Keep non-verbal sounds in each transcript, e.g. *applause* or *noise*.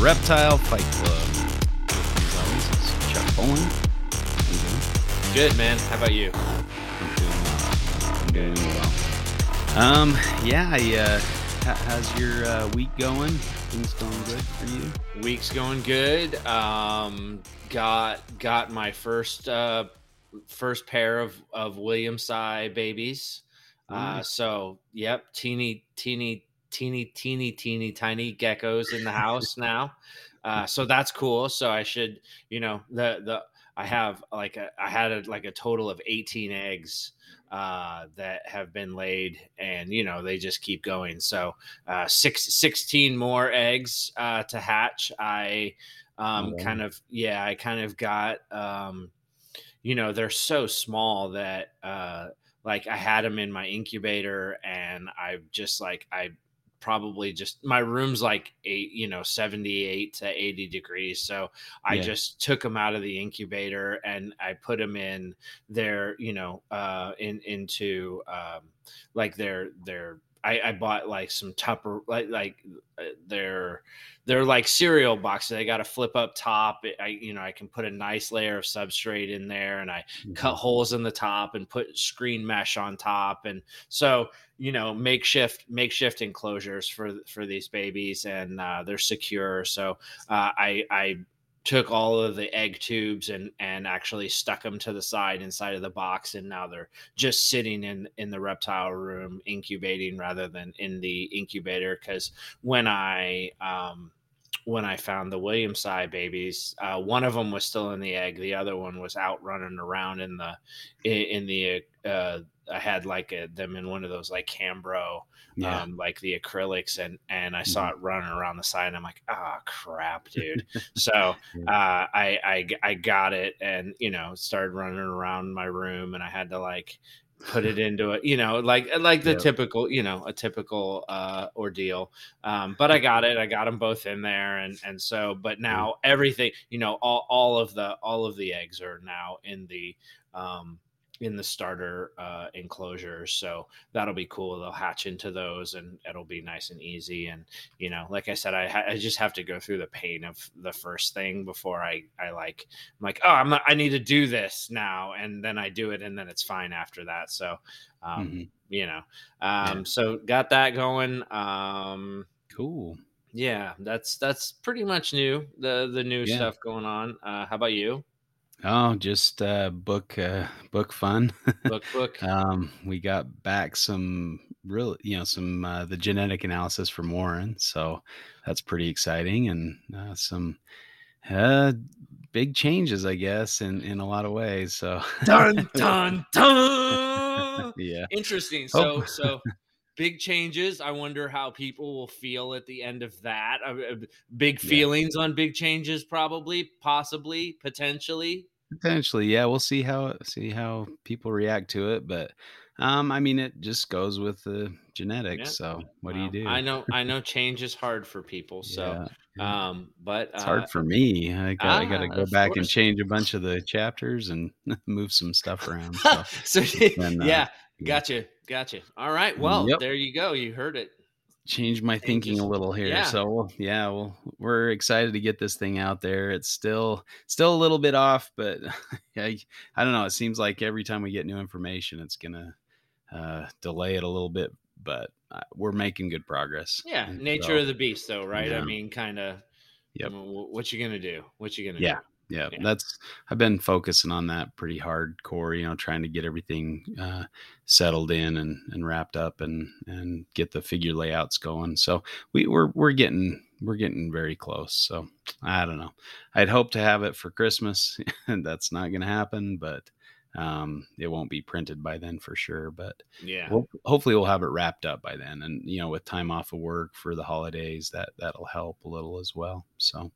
Reptile Fight Club. As always, it's Chuck Bowen. How you doing? Good, man. How about you? I'm doing well. I'm doing well. Um, yeah, I, uh, how's your uh, week going? Things going good for you? Week's going good. Um, got got my first uh, first pair of of Williamsi babies. Uh, so yep, teeny teeny teeny teeny teeny tiny geckos in the *laughs* house now. Uh, so that's cool. So I should, you know, the the I have like a, I had a, like a total of 18 eggs uh, that have been laid, and you know they just keep going. So uh, six, 16 more eggs uh, to hatch. I um, Oh, kind of yeah, I kind of got um, you know they're so small that uh, like I had them in my incubator, and I just like I probably just my room's like eight you know 78 to 80 degrees so i Yeah. just took them out of the incubator and i put them in their you know uh in into um like their their I, I bought like some Tupper like like uh, their they're like cereal boxes. I got a flip up top. I you know I can put a nice layer of substrate in there, and I cut holes in the top and put screen mesh on top, and so you know makeshift makeshift enclosures for for these babies, and uh, they're secure. So uh, I I took all of the egg tubes and and actually stuck them to the side inside of the box and now they're just sitting in in the reptile room incubating rather than in the incubator. Because when i um when i found the williamsi babies uh, one of them was still in the egg the other one was out running around in the in, in the uh i had like a, them in one of those like cambro Yeah. um, like the acrylics, and and I saw it running around the side. And I'm like, ah, crap, dude. *laughs* so uh, I, I I got it, and you know, started running around my room, and I had to like put it into it, you know, like like the Yep. typical, you know, a typical uh, ordeal. Um, but I got it. I got them both in there, and and so, but now everything, you know, all all of the all of the eggs are now in the um, in the starter uh, enclosure. So that'll be cool. They'll hatch into those, and it'll be nice and easy. And you know, like I said, I ha- I just have to go through the pain of the first thing before I I like I'm like oh I'm not, I need to do this now, and then I do it, and then it's fine after that. So um, Mhm. you know, um, so got that going. Um, Cool. yeah, that's that's pretty much new. The the new Yeah. stuff going on. Uh, how about you? Oh, just uh, book uh, book fun. *laughs* Book book. um, we got back some real, you know, some uh, the genetic analysis from Warren, so that's pretty exciting, and uh, some uh, big changes, I guess, in in a lot of ways. So dun dun *laughs* dun. yeah, Interesting. So Oh. so big changes. I wonder how people will feel at the end of that. Uh, uh, big Yeah. feelings on big changes, probably, possibly, potentially. Potentially, yeah, we'll see how see how people react to it, but um, I mean, it just goes with the genetics. So what Well, do you do? I know I *laughs* know change is hard for people. So Yeah, yeah. um but It's uh, hard for me. I got I got to Ah, go back and change a bunch of the chapters and *laughs* move some stuff around. So *laughs* so uh, yeah, yeah. gotcha, gotcha. All right, well, Yep. there you go. You heard it. Change my thinking a little here. Yeah. So we'll- yeah, well, we're excited to get this thing out there. It's still still a little bit off, but *laughs* I, I don't know. It seems like every time we get new information, it's gonna uh, delay it a little bit, but uh, we're making good progress. Yeah, And nature so, of the beast, though, right? I mean, kind of. Yep. What you gonna do? What you gonna Yeah. do? Yeah, Yeah. that's I've been focusing on that pretty hardcore. You know, trying to get everything uh, settled in and, and wrapped up and and get the figure layouts going. So we we're we're getting we're getting very close. So I don't know. I'd hope to have it for Christmas. *laughs* that's not going to happen, but um, it won't be printed by then for sure. But Yeah. we'll, hopefully we'll have it wrapped up by then. And you know, with time off of work for the holidays, that that'll help a little as well. So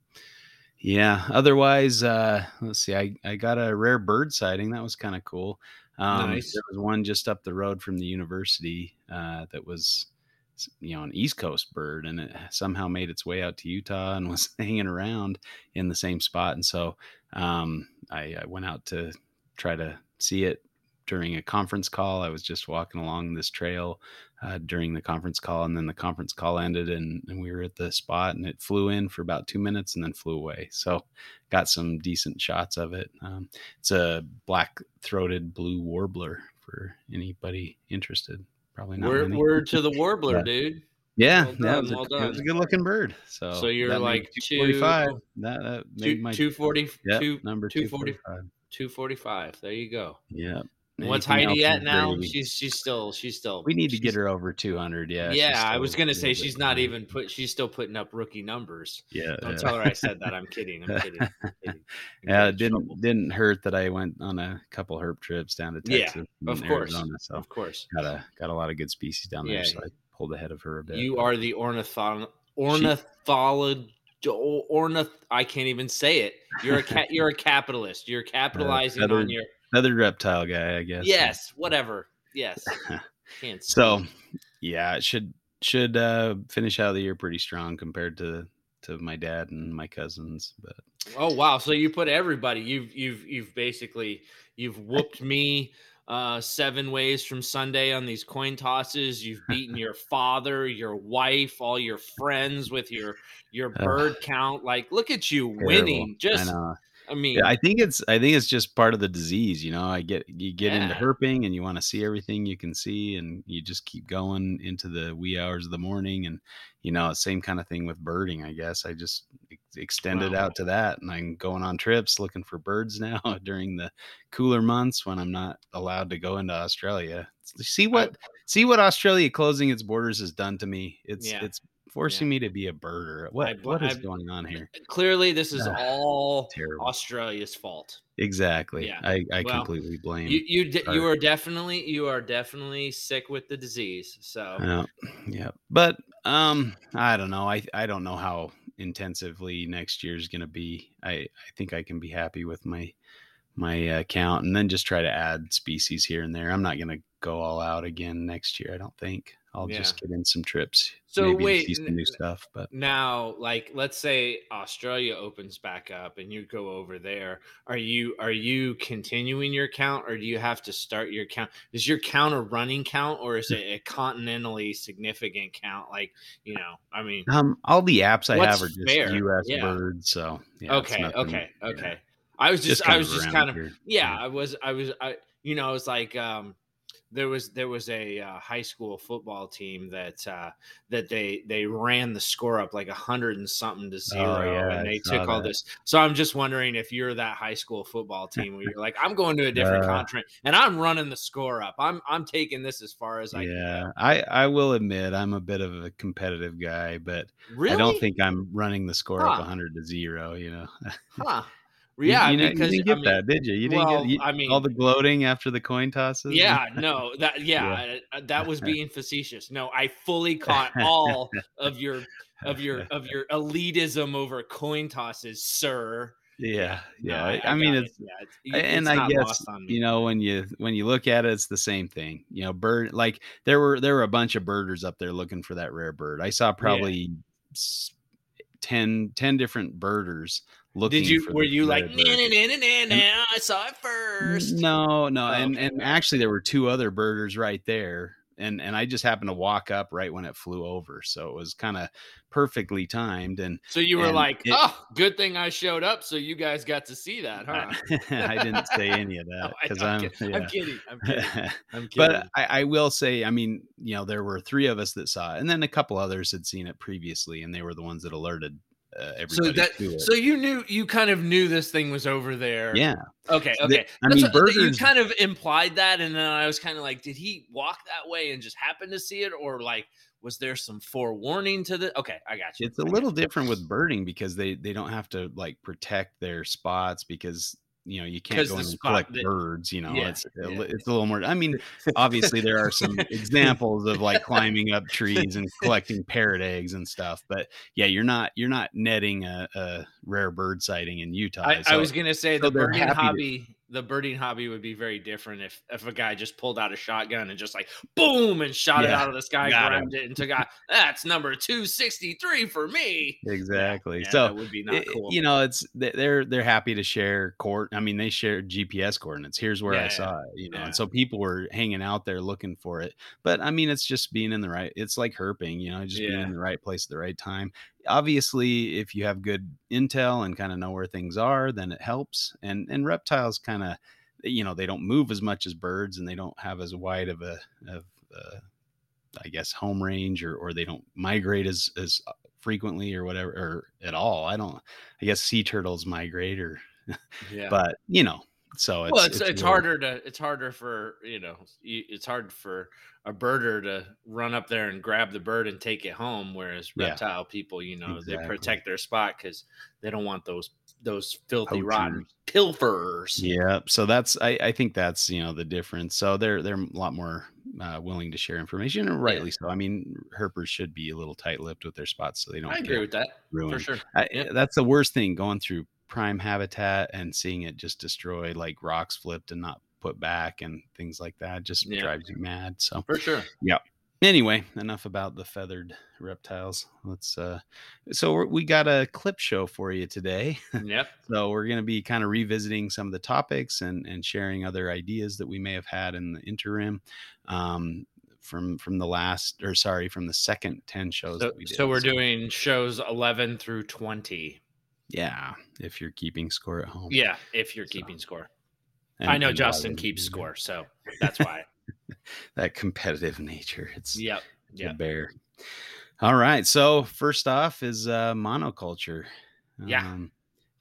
yeah. Otherwise, uh, let's see. I I got a rare bird sighting. That was kind of cool. Um, Nice. There was one just up the road from the university uh, that was, you know, an East Coast bird, and it somehow made its way out to Utah and *laughs* was hanging around in the same spot. And so um, I, I went out to try to see it during a conference call. I was just walking along this trail uh, during the conference call, and then the conference call ended, and, and we were at the spot, and it flew in for about two minutes and then flew away. So, got some decent shots of it. Um, it's a black-throated blue warbler for anybody interested. Probably not. Word, *laughs* word to the warbler, dude. Yeah, Well that was a, well it was a good looking bird. So, So you're that like 245. two- That, that made Two, my 240, yep, two, number 240. 245. 245. There you go. Yeah. What's Heidi at now? She's she's still she's still. we need to get her over 200. Yeah. she's Yeah, I was gonna say she's not even put. She's still putting up rookie numbers. Yeah. Don't yeah. tell her I said that. I'm kidding. I'm kidding. *laughs* I'm kidding. I'm Yeah, it didn't didn't hurt that I went on a couple herp trips down to Texas. Yeah, of course. Arizona, so Of course, got a got a lot of good species down there. Yeah. So I pulled ahead of her a bit. you are the ornithon ornitholog. Ornith. I can't even say it. You're a cat. You're a capitalist. You're *laughs* capitalizing on feathered- your. Feathered reptile guy, I guess. Yes. Whatever. Yes. *laughs* So, yeah, it should should uh, finish out the year pretty strong compared to to my dad and my cousins. But Oh wow! So you put everybody. You've you've you've basically you've whooped me uh seven ways from Sunday on these coin tosses. You've *laughs* beaten your father, your wife, all your friends with your your bird count. Like, look at you terrible. winning. I Just know. I mean, Yeah, I think it's I think it's just part of the disease, you know. I get you get into herping and you want to see everything you can see and you just keep going into the wee hours of the morning and you know, same kind of thing with birding, I guess. I just ex- extended Wow. out to that and I'm going on trips looking for birds *laughs* now during the cooler months when I'm not allowed to go into Australia. See what see what Australia closing its borders has done to me. It's Yeah. it's forcing me to be a birder. What bl- what is I- going on here? clearly this is Ugh, all Terrible. Australia's fault. Exactly. Yeah. I, I Well, completely blame. You you de- you are definitely you are definitely sick with the disease. So yeah, yeah. But um, I don't know. I I don't know how intensively next year is going to be. I I think I can be happy with my my uh, count, and then just try to add species here and there. I'm not going to go all out again next year. I don't think. I'll just get in some trips. So maybe wait, see some new stuff. But Now, like, let's say Australia opens back up and you go over there. Are you are you continuing your count, or do you have to start your count? Is your count a running count, or is it a continentally significant count? Like, you know, I mean, um, all the apps I have are just fair? U.S. Yeah. birds. So yeah, okay, nothing- okay, yeah, okay. I was just, I was just kind of, here. yeah, I was, I was, I, you know, it was like, um, there was there was a uh, high school football team that uh, that they they ran the score up like a hundred and something to zero, Oh, yeah, and they took all that. this. So I'm just wondering if you're that high school football team where you're like, I'm going to a different Uh, and I'm running the score up. I'm I'm taking this as far as I yeah, can. I I will admit I'm a bit of a competitive guy, but Really? I don't think I'm running the score up Huh. 100 to zero. You know, Huh. You- Yeah, you, know, because you didn't get I mean, that, did you? You didn't well, get you, I mean, all the gloating after the coin tosses. Yeah, no, that yeah, uh, that was being facetious. No, I fully caught all *laughs* of your of your of your elitism over coin tosses, sir. yeah, yeah. I, I mean, it's it. yeah, it's, and it's I guess lost on me. you know when you when you look at it, it's the same thing. You know, bird like there were there were a bunch of birders up there looking for that rare bird. I saw probably s 10, 10 different birders looking. Did you were you like nah, nah, nah, nah, I saw it first? No, no, Oh, and and actually there were two other birders right there, and and I just happened to walk up right when it flew over, so it was kind of perfectly timed. And So you were like, oh, good thing I showed up, so you guys got to see that, huh? *laughs* I didn't say any of *laughs* oh, that I- because I'm, I'm, kidding. I'm kidding. I'm *laughs* kidding. but I, I will say, I mean, you know, there were three of us that saw it, and then a couple others had seen it previously, and they were the ones that alerted uh, everybody so that so you knew you kind of knew this thing was over there. yeah, Okay, The- okay. I That's mean, what- you kind of implied that, and then I was kind of like, did he walk that way and just happen to see it, or like was there some forewarning to the? Okay, I got you. it's a I little different with birding because they they don't have to like protect their spots because you know you can't go and collect that- birds you know Yeah, it's a yeah. it's a little more i mean *laughs* obviously there are some examples of like climbing up trees and collecting parrot eggs and stuff but yeah you're not you're not netting a, a rare bird sighting in utah I, I was gonna say so the they're birding happy to- hobby the birding hobby would be very different if if a guy just pulled out a shotgun and just like boom and shot it out of the sky, grabbed it, and took out. That's number two sixty three for me. exactly. Yeah, so that would be not it- cool. you know it's they- they're they're happy to share court i mean they share gps coordinates here's where Yeah, i saw it you know yeah. and so people were hanging out there looking for it but i mean it's just being in the right it's like herping you know just being in the right place at the right time obviously if you have good intel and kind of know where things are then it helps and and reptiles kind of you know they don't move as much as birds and they don't have as wide of a of uh, I guess home range or or they don't migrate as as frequently or whatever or at all. I don't. I guess sea turtles migrate or, *laughs* yeah. but you know. So it's well, it's it's, really- harder to it's harder for you know it's hard for a birder to run up there and grab the bird and take it home, whereas Yeah. reptile people, you know, they protect their spot because they don't want those those filthy Poachers. rotten pilfers. Yeah, so that's I, I think that's you know the difference. So they're they're a lot more uh, willing to share information, and rightly so. I mean, herpers should be a little tight-lipped with their spots, so they don't. I agree with that ruined. for sure. I, Yeah. That's the worst thing going through prime habitat and seeing it just destroyed, like rocks flipped and not put back and things like that. Just Yeah. drives you mad. So For sure. Yeah. Anyway, enough about the feathered reptiles. Let's. uh So we're, got a clip show for you today. *laughs* Yep. So we're going to be kind of revisiting some of the topics and and sharing other ideas that we may have had in the interim. Um, from from the last or sorry from the second 10 shows So, that we did. so we're doing shows 11 through 20. Yeah if you're keeping score at home Yeah, if you're So, keeping score. And- I know Justin keeps score, so *laughs* that's why. that competitive nature it's yep. Yep. bear all right so first off is uh monoculture Yeah. um,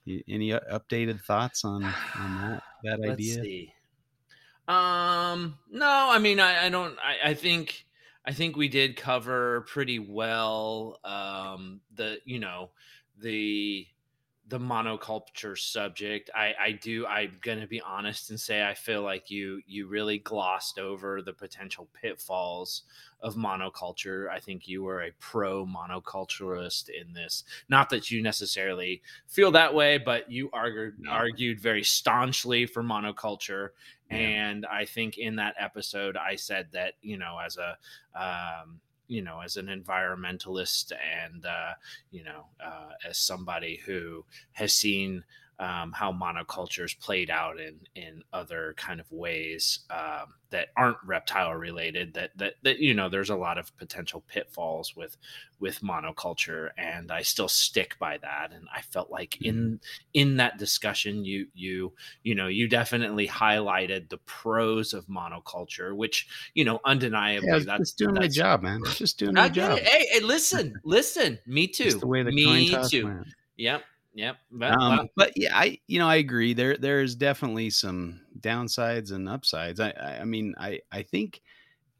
any updated thoughts on on *sighs* that that Let's idea see. Um, no, I mean, I, I don't. I, I think, I think we did cover pretty well. Um, the you know, the the monoculture subject. I I do. I'm gonna be honest and say I feel like you you really glossed over the potential pitfalls of monoculture. I think you were a pro monoculturist in this. Not that you necessarily feel that way, but you argued No. argued very staunchly for monoculture. Yeah. And I think in that episode, I said that you know, as a um, you know, as an environmentalist and uh, you know, uh, as somebody who has seen um, how monocultures played out in in other kind of ways um, that aren't reptile related. That that that you know, there's a lot of potential pitfalls with with monoculture, and I still stick by that. And I felt like in in that discussion, you you you know, you definitely highlighted the pros of monoculture, which you know, undeniably, yeah, that's just doing my job man just doing my job. Hey, hey, listen, listen. Me too. just the way the Me coin toss too. went. Yep, yep. But, um, well, but yeah, I you know I agree. There there's definitely some downsides and upsides. I I, I mean I I think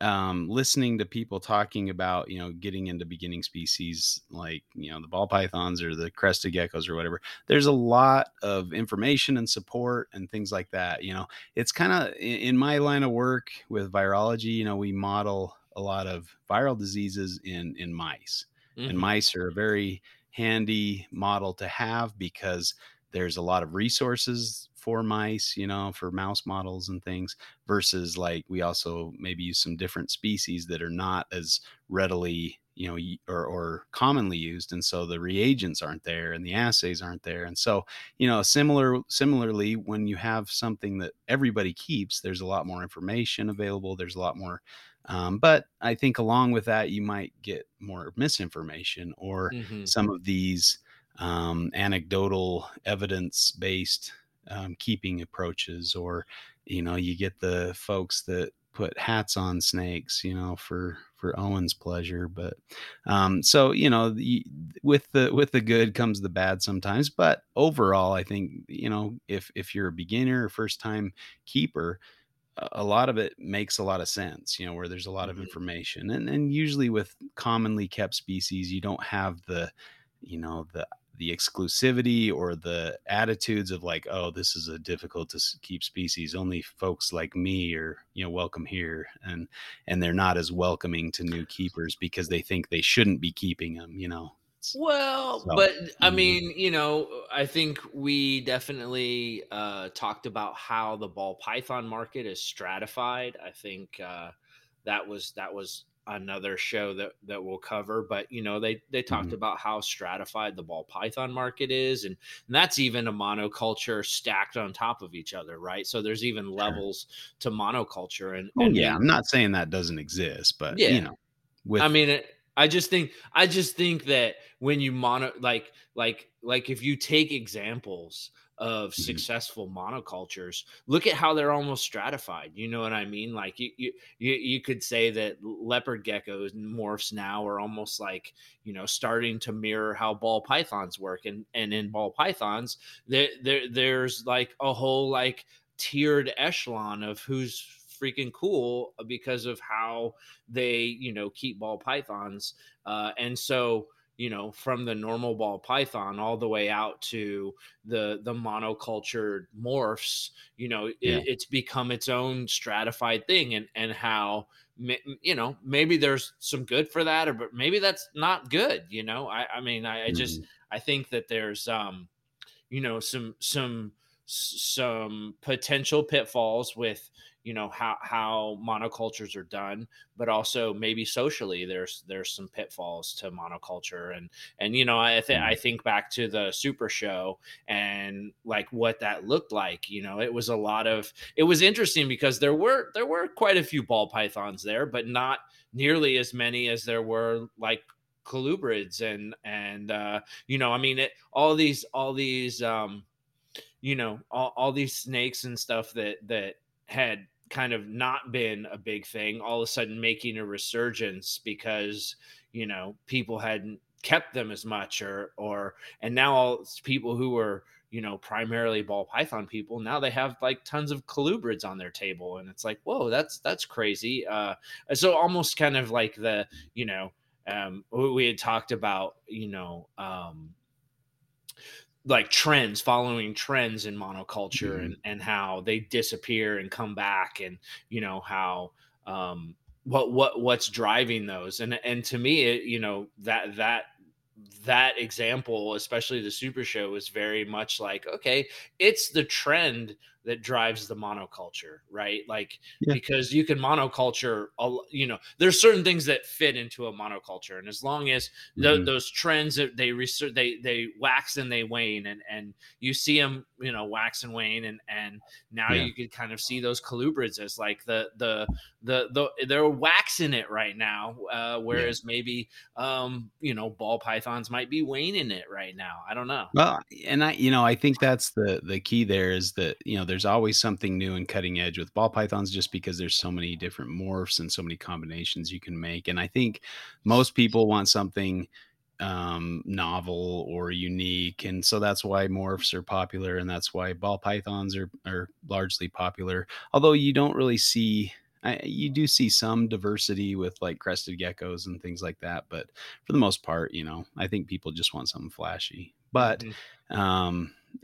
um, listening to people talking about you know getting into beginning species like you know the ball pythons or the crested geckos or whatever. There's a lot of information and support and things like that. You know, it's kind of in, my line of work with virology. You know, we model a lot of viral diseases in in mice and mhm. mice are a very handy model to have because there's a lot of resources for mice you know for mouse models and things versus like we also maybe use some different species that are not as readily you know or, or commonly used and so the reagents aren't there and the assays aren't there. And so you know similar similarly when you have something that everybody keeps there's a lot more information available there's a lot more um, but I think along with that, you might get more misinformation or Mhm. some of these um, anecdotal evidence based um, keeping approaches, or you know, you get the folks that put hats on snakes, you know, for for Owen's pleasure. But um, so you know, the, with the with the good comes the bad sometimes. But overall, I think you know, if if you're a beginner first time keeper, a- lot of it makes a lot of sense you know where there's a lot of Mhm. information and and usually with commonly kept species you don't have the you know the the exclusivity or the attitudes of like oh this is a difficult to keep species only folks like me are you know welcome here and and they're not as welcoming to new keepers because they think they shouldn't be keeping them you know It's well, so, but I mm, mean, you know, I think we definitely uh, talked about how the ball python market is stratified. I think uh, that was that was another show that that we'll cover but you know they they talked mhm, about how stratified the ball python market is and, and that's even a monoculture stacked on top of each other right so there's even sure. levels to monoculture and Oh and yeah, I'm not saying that doesn't exist, but you yeah know, I mean, it, I just think I just think that when you mono like like like if you take examples of mhm, successful monocultures, look at how they're almost stratified. You know what I mean? Like you you you, you could say that leopard geckos and morphs now are almost like you know starting to mirror how ball pythons work, and and in ball pythons there there there's like a whole like tiered echelon of who's freaking cool because of how they you know keep ball pythons uh, and so you know from the normal ball python all the way out to the the monocultured morphs you know it, it's become its own stratified thing and and how you know maybe there's some good for that or but maybe that's not good you know? I i mean i, I just mhm, i think that there's um you know some some some potential pitfalls with you know how how monocultures are done but also maybe socially there's there's some pitfalls to monoculture and and you know i think i mhm, think back to the super show and like what that looked like you know it was a lot of it was interesting because there were there were quite a few ball pythons there but not nearly as many as there were like colubrids and and uh you know i mean it all these all these um you know all, all these snakes and stuff that that had kind of not been a big thing all of a sudden making a resurgence because you know people hadn't kept them as much or or and now all people who were you know primarily ball python people now they have like tons of colubrids on their table and it's like whoa that's that's crazy uh so almost kind of like the you know um we had talked about you know um like trends following trends in monoculture mhm, and and how they disappear and come back and you know how um what what what's driving those. And and to me it, you know that that that example especially the super show is very much like okay it's the trend that drives the monoculture right? Like yeah, because you can monoculture you know there's certain things that fit into a monoculture and as long as th- mhm, those trends that they research they they wax and they wane and and you see them you know wax and wane and and now yeah, you can kind of see those colubrids as like the the the the they're waxing it right now uh yeah. whereas maybe um you know ball pythons might be waning it right now. I don't know. Well, and I you know, I think that's the the key there is that, you know, there's always something new and cutting edge with ball pythons just because there's so many different morphs and so many combinations you can make. And I think most people want something um novel or unique and so that's why morphs are popular and that's why ball pythons are are largely popular although you don't really see I, you do see some diversity with like crested geckos and things like that but for the most part you know i think people just want something flashy but hmm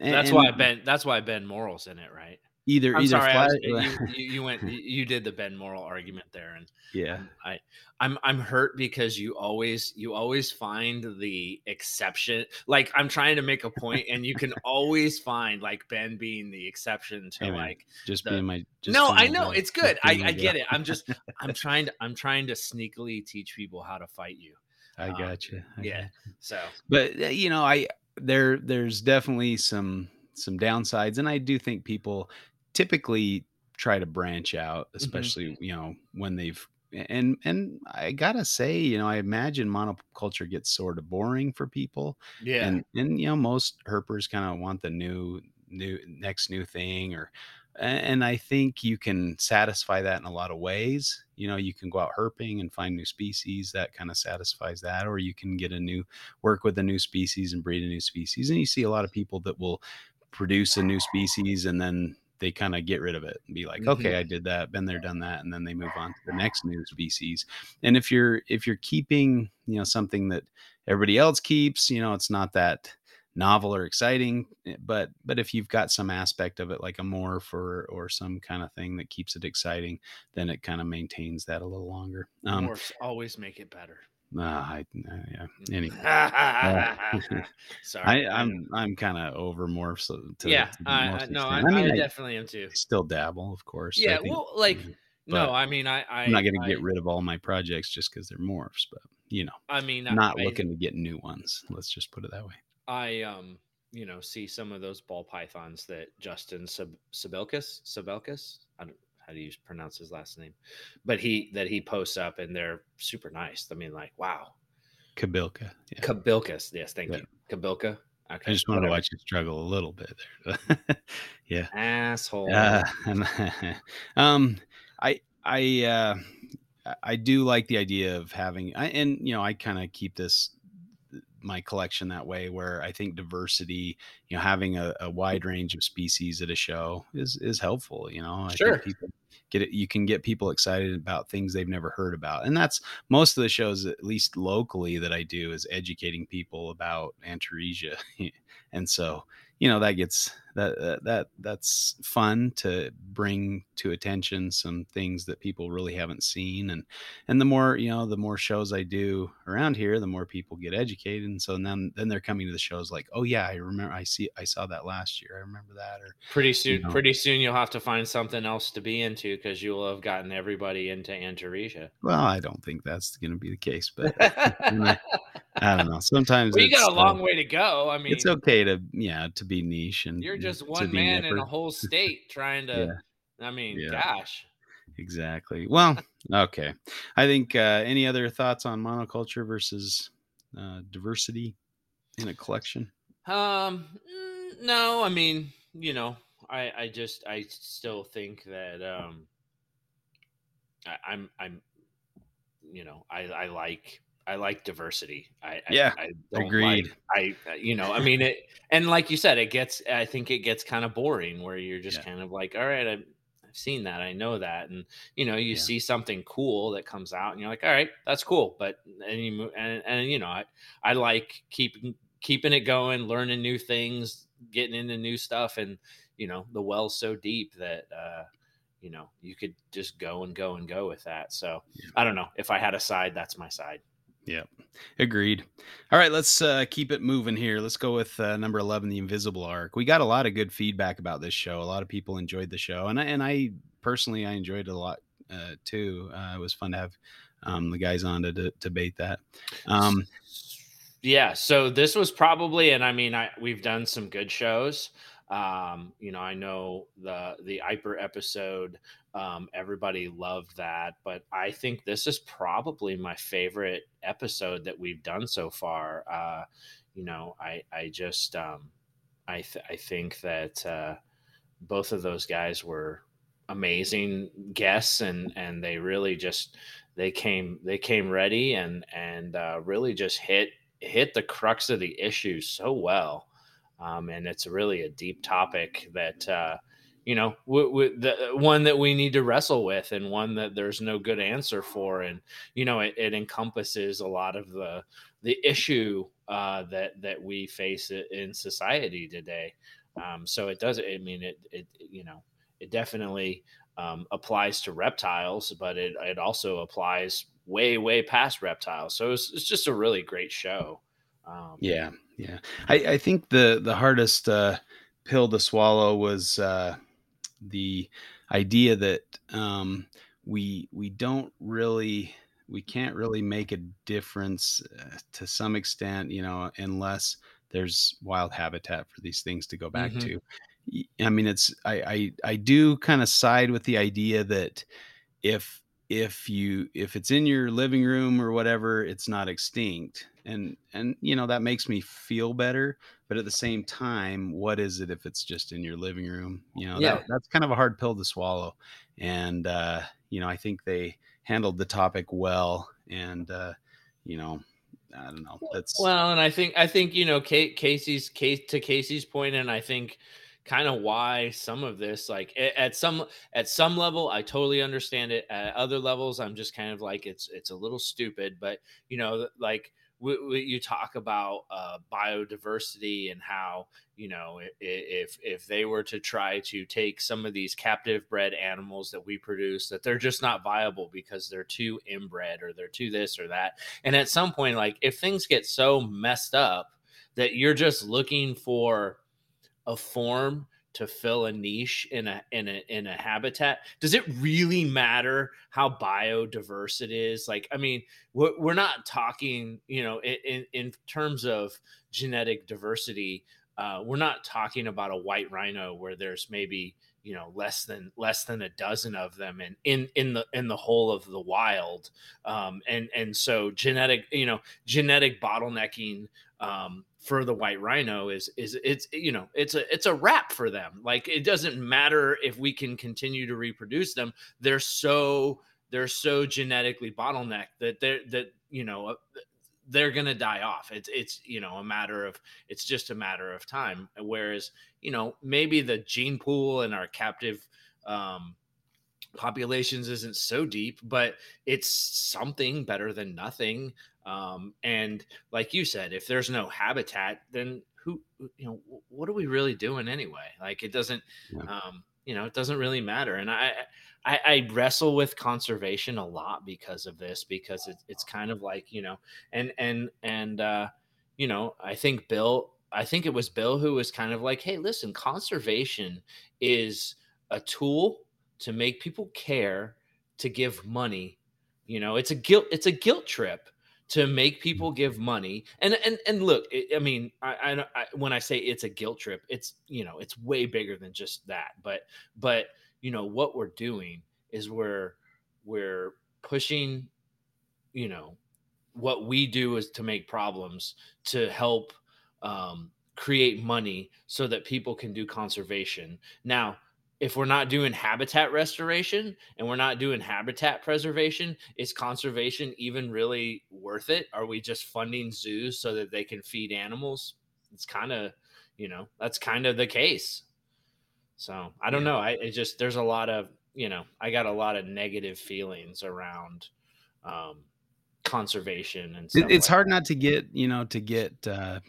um that's why and, ben that's why ben moral's in it right either I'm either sorry, I flash was *laughs* you you went you did the Ben Moral argument there, and yeah I I'm I'm hurt because you always you always find the exception. Like I'm trying to make a point, and you can always find like Ben being the exception to hey like just the. being my just No, I know job it's good. I I get it. I'm just *laughs* I'm trying to I'm trying to sneakily teach people how to fight you. i Um, got you i yeah. So. But, uh, you know, I there there's definitely some some downsides, and I do think people typically try to branch out, mhm. especially, you know, when they've and and I gotta say, you know, I imagine monoculture gets sort of boring for people, Yeah. and and you know, most herpers kind of want the new new next new thing, or and I think you can satisfy that in a lot of ways. You know, you can go out herping and find new species that kind of satisfies that, or you can get a new work with a new species and breed a new species. And you see a lot of people that will produce a new species and then they kind of get rid of it and be like, Mhm. okay, I did that, been there, done that, and then they move on to the next new species. And if you're if you're keeping, you know, something that everybody else keeps, you know, it's not that novel or exciting, eh, but but if you've got some aspect of it like a morph or or some kind of thing that keeps it exciting, then it kind of maintains that a little longer. Um, Morphs always make it better. Nah, I, uh, yeah. Anyway, *laughs* *laughs* Sorry, I, I'm I'm kind of over morphs. To, yeah, to the I, most I, no. I, I mean, I definitely am too. still dabble, of course. Yeah, think, well, like no, I mean, I, I I'm not going to get rid of all my projects just because they're morphs, but you know, I mean, not looking to get new ones. Let's just put it that way. I um, you know, see some of those ball pythons that Justin Sabelkis, Sabelkis, I don't how do you pronounce his last name, but he that he posts up and they're super nice. I mean, like, wow, Kobylka. Yeah. Kobylkas. Yes, thank Yeah. you, Kobylka. Okay, I just want to watch you struggle a little bit there. *laughs* yeah. asshole. Uh, *laughs* um, I I uh, I do like the idea of having, I, and you know, I kind of keep this my collection that way, where I think diversity, you know, having a, a wide range of species at a show is is helpful. You know, I Sure. think people get it. You can get people excited about things they've never heard about, and that's most of the shows, at least locally, that I do is educating people about Antaresia, *laughs* and so you know that gets that that, that that's fun to bring to attention some things that people really haven't seen and and the more you know the more shows i do around here the more people get educated and so then then they're coming to the shows like oh yeah i remember i see i saw that last year i remember that or pretty soon, know. pretty soon you'll have to find something else to be into because you'll have gotten everybody into Antaresia. well i don't think that's going to be the case but i don't know sometimes well, you got a long uh, way to go. I mean, it's okay to yeah to be niche and you're just one man in a whole state trying *laughs* to. I mean, Yeah. gosh. Exactly. Well, okay. I think uh, any other thoughts on monoculture versus uh, diversity in a collection? Um, no, I mean, you know, I, I just, I still think that, um, I, I'm, I'm, you know, I, I like, I like diversity. I, Yeah, I, I don't agreed. Like, I, you know, I mean, it, and like you said, it gets, I think it gets kind of boring where you're just Yeah. kind of like, all right, I've, I've seen that, I know that, and you know, you Yeah. see something cool that comes out, and you're like, all right, that's cool, but and you and and you know, I, I like keeping keeping it going, learning new things, getting into new stuff, and you know, the well's so deep that uh, you know you could just go and go and go with that. So Yeah. I don't know if I had a side, that's my side. Yeah, agreed. All right, let's uh, keep it moving here. Let's go with uh, number eleven, the Invisible Ark. We got a lot of good feedback about this show. A lot of people enjoyed the show, and I, and I personally I enjoyed it a lot uh, too. Uh, it was fun to have um, the guys on to de- debate that. Um, yeah so this was probably and i mean i we've done some good shows um you know i know the the Iper episode um everybody loved that but i think this is probably my favorite episode that we've done so far. Uh you know i i just um i th- i think that uh both of those guys were amazing guests and and they really just they came they came ready and and uh, really just hit hit the crux of the issue so well. Um, and it's really a deep topic that uh, you know w- w- the one that we need to wrestle with and one that there's no good answer for. And you know it, it encompasses a lot of the the issue uh, that that we face in society today. Um, so it does i mean it it you know it definitely um, applies to reptiles but it, it also applies way way past reptiles. So it's, it's just a really great show. Um, Yeah, yeah. I, I think the the hardest uh, pill to swallow was uh, the idea that um, we we don't really we can't really make a difference uh, to some extent, you know, unless there's wild habitat for these things to go back Mhm. to. I mean, it's I I, I do kind of side with the idea that if if you if it's in your living room or whatever it's not extinct and and you know that makes me feel better but at the same time what is it if it's just in your living room you know Yeah. that, that's kind of a hard pill to swallow and uh you know i think they handled the topic well and uh you know i don't know that's Well, and I think I think you know Kate, Casey's case to Casey's point, and I think kind of why some of this like at some at some level I totally understand it. At other levels, I'm just kind of like it's it's a little stupid, but you know like w- w- you talk about uh, biodiversity and how you know if if they were to try to take some of these captive bred animals that we produce that they're just not viable because they're too inbred or they're too this or that. And at some point like if things get so messed up that you're just looking for a form to fill a niche in a in a in a habitat does it really matter how biodiverse it is? Like i mean we're, we're not talking you know in in terms of genetic diversity uh, we're not talking about a white rhino where there's maybe you know less than less than a dozen of them in in in the in the whole of the wild. Um and and so genetic you know genetic bottlenecking um for the white rhino is is it's you know it's a it's a wrap for them. Like it doesn't matter if we can continue to reproduce them. They're so they're so genetically bottlenecked that they're that you know uh, they're gonna die off. It's it's you know a matter of it's just a matter of time. Whereas you know maybe the gene pool and our captive um populations isn't so deep but it's something better than nothing um, and like you said, if there's no habitat, then who, you know, what are we really doing anyway? Like it doesn't, um, you know, it doesn't really matter. And I, I, I, wrestle with conservation a lot because of this, because it, it's kind of like, you know, and, and, and, uh, you know, I think Bill, I think it was Bill who was kind of like, Hey, listen, conservation is a tool to make people care, to give money. You know, it's a guilt, it's a guilt trip to make mm. people give money and and and look i mean I, I, I, when i say it's a guilt trip it's you know it's way bigger than just that but but you know what we're doing is we're we're pushing you know what we do is to make problems to help um, create money so that people can do conservation now if we're not doing habitat restoration and we're not doing habitat preservation, is conservation even really worth it? Are we just funding zoos so that they can feed animals? It's kind of, you know, that's kind of the case. So I don't yeah. know. I it just there's a lot of you know I got a lot of negative feelings around um, conservation and it's like hard that. not to get you know to get uh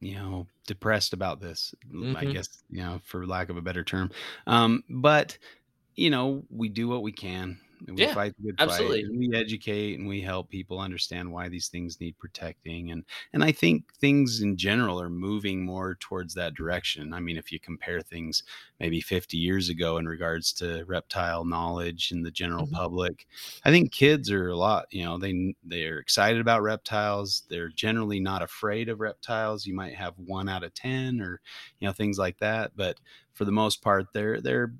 you know depressed about this mm-hmm. i guess you know for lack of a better term um but you know we do what we can and we yeah, fight the good absolutely. fight. And we educate and we help people understand why these things need protecting. And and I think things in general are moving more towards that direction. I mean, if you compare things maybe 50 years ago in regards to reptile knowledge in the general mm-hmm. public, I think kids are a lot, you know, they they're excited about reptiles. They're generally not afraid of reptiles. You might have one out of 10 or, you know, things like that. But for the most part, they're they're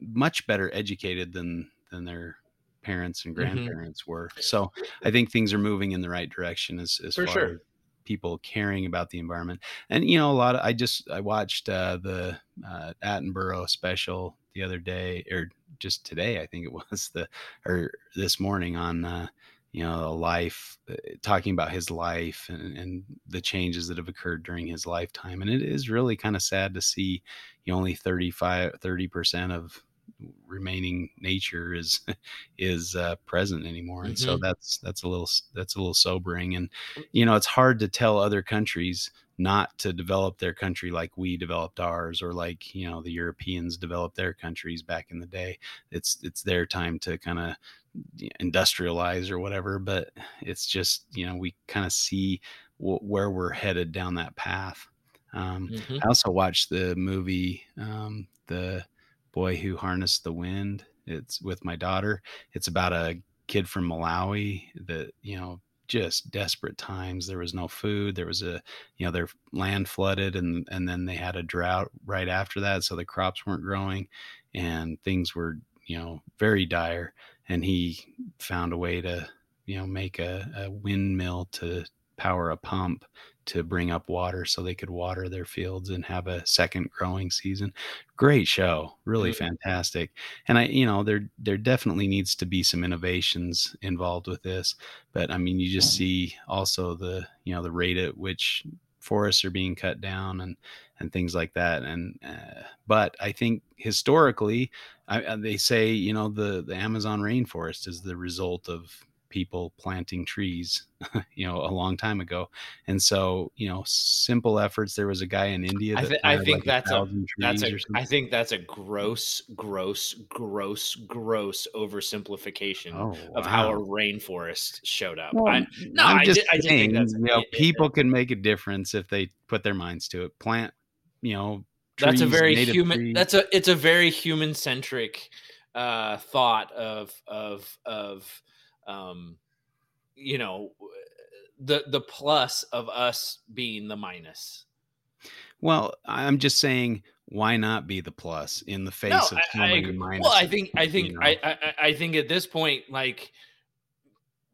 much better educated than than their parents and mm-hmm. grandparents mm-hmm. were. So I think things are moving in the right direction as, as For far sure. as people caring about the environment. And, you know, a lot of, I just, I watched uh, the uh, Attenborough special the other day or just today, I think it *laughs* was the, or this morning on, uh, you know, a life, uh, talking about his life and, and the changes that have occurred during his lifetime. And it is really kind of sad to see you know, only 35, 30% of remaining nature is *laughs* is uh, present anymore and mm-hmm. so that's that's a little that's a little sobering and mm. you know it's hard to tell other countries not to develop their country like we developed ours or like you know the europeans developed their countries back in the day it's it's their time to kind of industrialize or whatever but it's just you know we kind of see w- where we're headed down that path um, mm-hmm. i also watched the movie um, the Boy Who Harnessed the Wind. It's with my daughter. It's about a kid from Malawi that, you know, just desperate times. There was no food. There was a, you know, their land flooded and and then they had a drought right after that, so the crops weren't growing and things were, you know, very dire. And he found a way to, you know, make a, a windmill to power a pump to bring up water so they could water their fields and have a second growing season. Great show, really mm-hmm. fantastic. And I, you know, there there definitely needs to be some innovations involved with this. But I mean, you just see also the you know the rate at which forests are being cut down and and things like that. And uh, but I think historically, I, uh, they say you know the the Amazon rainforest is the result of people planting trees, *laughs* you know, a long time ago. And so, you know, simple efforts. There was a guy in India. I, th- I think like that's a, a that's a I think that's a gross, gross, gross, gross oversimplification oh, of how a rainforest showed up. Well, I, no, I'm I just did, saying, you know, it, people it, can make a difference if they put their minds to it. Plant, you know, trees, that's a very human. Trees. That's a it's a very human centric uh, thought of of of um, you know the the plus of us being the minus. Well, I'm just saying, why not be the plus in the face no, of so I, many minuses? Well, I think I think you know? I, I I think at this point, like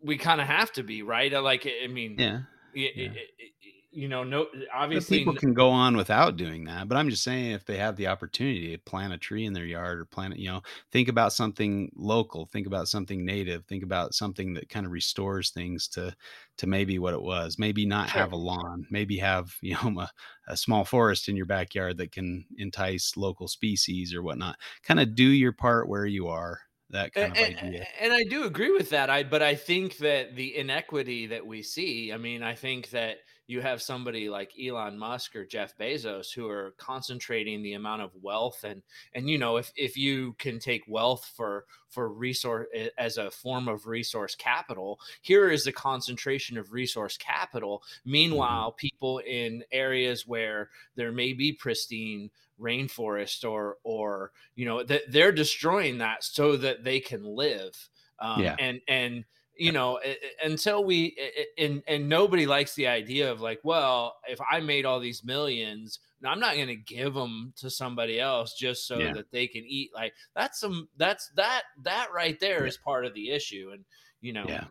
we kind of have to be right. Like I mean, yeah. It, yeah. It, it, you know, no, eh, obviously people can go on without doing that. But I'm just saying, if they have the opportunity to plant a tree in their yard or plant it, you know, think about something local, think about something native, think about something that kind of restores things to to maybe what it was. Maybe not sure. have a lawn, maybe have *laughs* you know a, a small forest in your backyard that can entice local species or whatnot. Kind of do your part where you are that kind of and, idea. And I do agree with that. I but I think that the inequity that we see, I mean, I think that you have somebody like Elon Musk or Jeff Bezos who are concentrating the amount of wealth and and you know if if you can take wealth for for resource as a form of resource capital here is the concentration of resource capital mm-hmm. meanwhile mm-hmm. people in areas where there may be pristine rainforest or or you know that they're destroying that so that they can live um, yeah. and and you know until we and and nobody likes the idea of like well if i made all these millions i'm not going to give them to somebody else just so yeah. that they can eat like that's some that's that that right there yeah. is part of the issue and you know yeah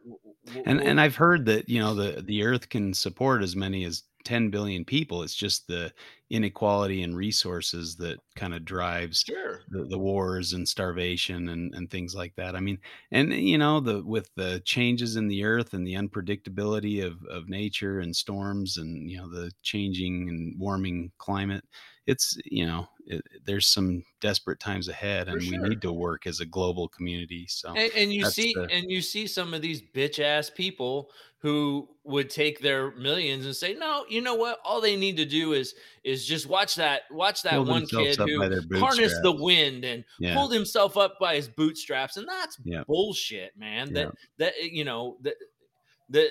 and and i've heard that you know the the earth can support as many as 10 billion people it's just the inequality in resources that kind of drives sure. the, the, wars and starvation and, and things like that i mean and you know the with the changes in the earth and the unpredictability of, of nature and storms and you know the changing and warming climate it's you know it, there's some desperate times ahead and sure. we need to work as a global community so and, and you see the, and you see some of these bitch ass people who would take their millions and say no you know what all they need to do is is just watch that watch that one kid who harnessed the wind and yeah. pulled himself up by his bootstraps and that's yeah. bullshit man that that eh, you know that the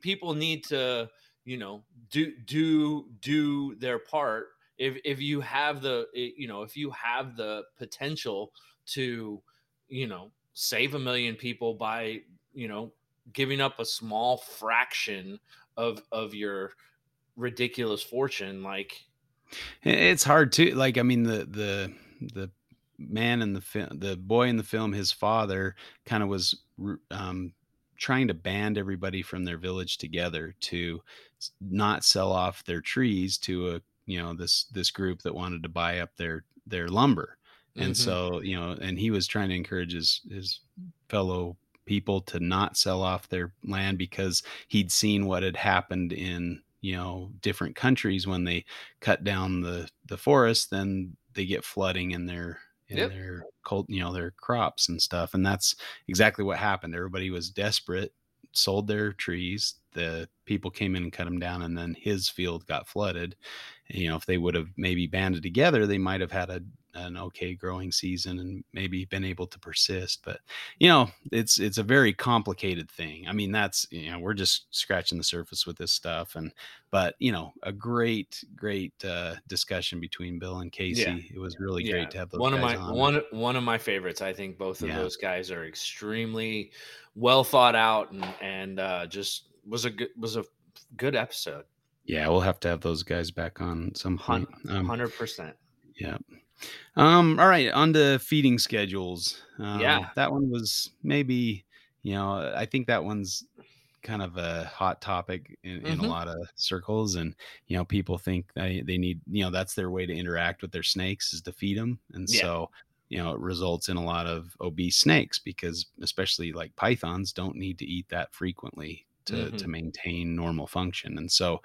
people need to you know do do do their part if if you have the you know if you have the potential to you know save a million people by you know giving up a small fraction of of your ridiculous fortune like it's hard to like i mean the the the man in the film the boy in the film his father kind of was um trying to band everybody from their village together to not sell off their trees to a you know this this group that wanted to buy up their their lumber and mm-hmm. so you know and he was trying to encourage his his fellow people to not sell off their land because he'd seen what had happened in you know different countries when they cut down the the forest then they get flooding in their in yep. their cold you know their crops and stuff and that's exactly what happened everybody was desperate sold their trees the people came in and cut them down and then his field got flooded you know if they would have maybe banded together they might have had a an okay growing season and maybe been able to persist but you know it's it's a very complicated thing i mean that's you know we're just scratching the surface with this stuff and but you know a great great uh discussion between bill and casey yeah. it was really yeah. great to have those one of my on. one one of my favorites i think both of yeah. those guys are extremely well thought out and and uh just was a good was a good episode yeah, we'll have to have those guys back on some point. Um, hundred um, percent. Yeah. Um. All right. On to feeding schedules. Um, yeah. That one was maybe. You know, I think that one's kind of a hot topic in, in mm-hmm. a lot of circles, and you know, people think they they need. You know, that's their way to interact with their snakes is to feed them, and yeah. so you know it results in a lot of obese snakes because especially like pythons don't need to eat that frequently to, mm-hmm. to maintain normal function. And so,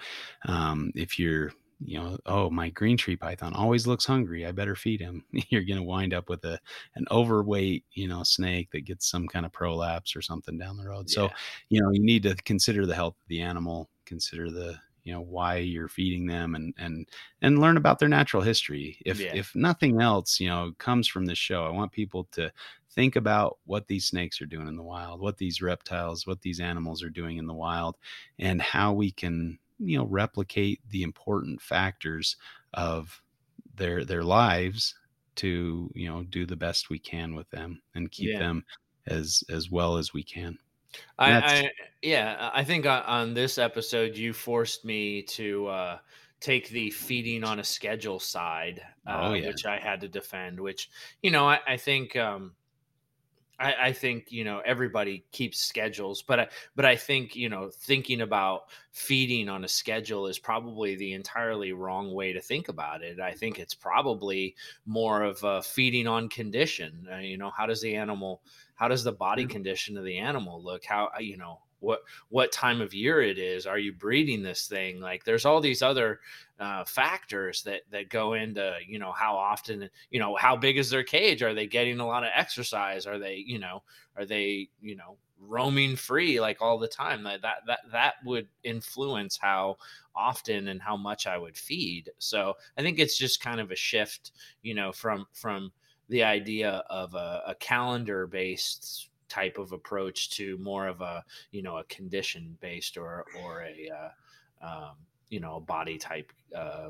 um, if you're you know, oh, my green tree python always looks hungry. I better feed him. *laughs* You're going to wind up with a an overweight, you know, snake that gets some kind of prolapse or something down the road. So, you know, you need to consider the health of the animal, consider the you know why you're feeding them and and and learn about their natural history if Yeah. if nothing else you know comes from this show i want people to think about what these snakes are doing in the wild what these reptiles what these animals are doing in the wild and how we can you know replicate the important factors of their their lives to you know do the best we can with them and keep Yeah. them as as well as we can I, I yeah, I think on, on this episode you forced me to uh, take the feeding on a schedule side, uh, Oh, yeah. which I had to defend. Which you know, I, I think um, I, I think you know everybody keeps schedules, but I, but I think you know thinking about feeding on a schedule is probably the entirely wrong way to think about it. I think it's probably more of a feeding on condition. Uh, you know, how does the animal, how does the body condition of the animal look? How uh, you know what what time of year it is? Are you breeding this thing? Like, there's all these other uh, factors that that go into you know how often you know how big is their cage? Are they getting a lot of exercise? Are they you know are they you know roaming free like all the time? That that that that would influence how often and how much I would feed. So I think it's just kind of a shift, you know, from from the idea of a, a calendar based type of approach to more of a you know a condition based or or a uh, um, you know a body type uh,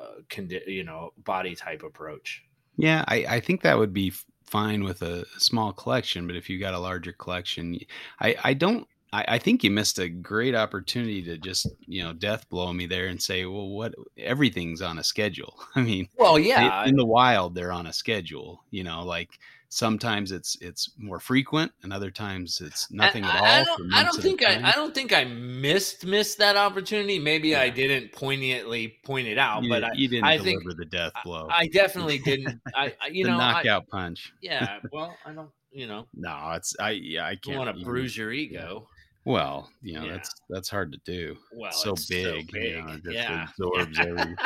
uh, condi- you know body type approach. Yeah, I, I think that would be fine with a small collection, but if you got a larger collection, I I don't. I, I think you missed a great opportunity to just you know death blow me there and say, well, what everything's on a schedule. *laughs* I mean, Well, yeah, in the wild they're on a schedule. You know, like sometimes it's it's more frequent, and other times it's nothing I, at all. I don't. I don't think I. I don't think I missed missed that opportunity. Maybe I didn't poignantly point it out, you, but I, you didn't I deliver think the death blow, I definitely *laughs* didn't. I, I you the know, I, knockout punch. yeah. *laughs* Well, I don't. You know, No, it's I yeah I can't want to bruise your ego. Well, you know Yeah. that's that's hard to do. Well, so it's big, so you know, big. it yeah. absorbs every.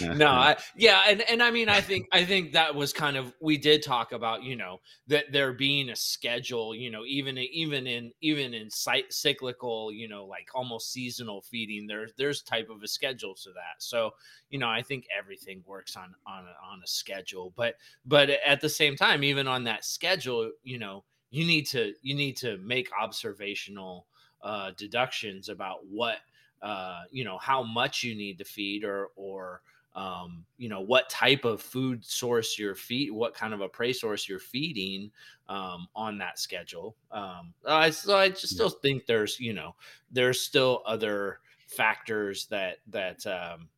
*laughs* no, *laughs* I, yeah, and and I mean, I think I think that was kind of we did talk about you know that there being a schedule, you know, even even in even in cyclical, you know, like almost seasonal feeding, there's there's type of a schedule to that. So you know, I think everything works on on a, on a schedule, but but at the same time, even on that schedule, you know, you need to you need to make observational uh, deductions about what uh, you know how much you need to feed or or um, you know what type of food source you're feed what kind of a prey source you're feeding um, on that schedule. Um, I, so i just still think there's you know there's still other factors that that um,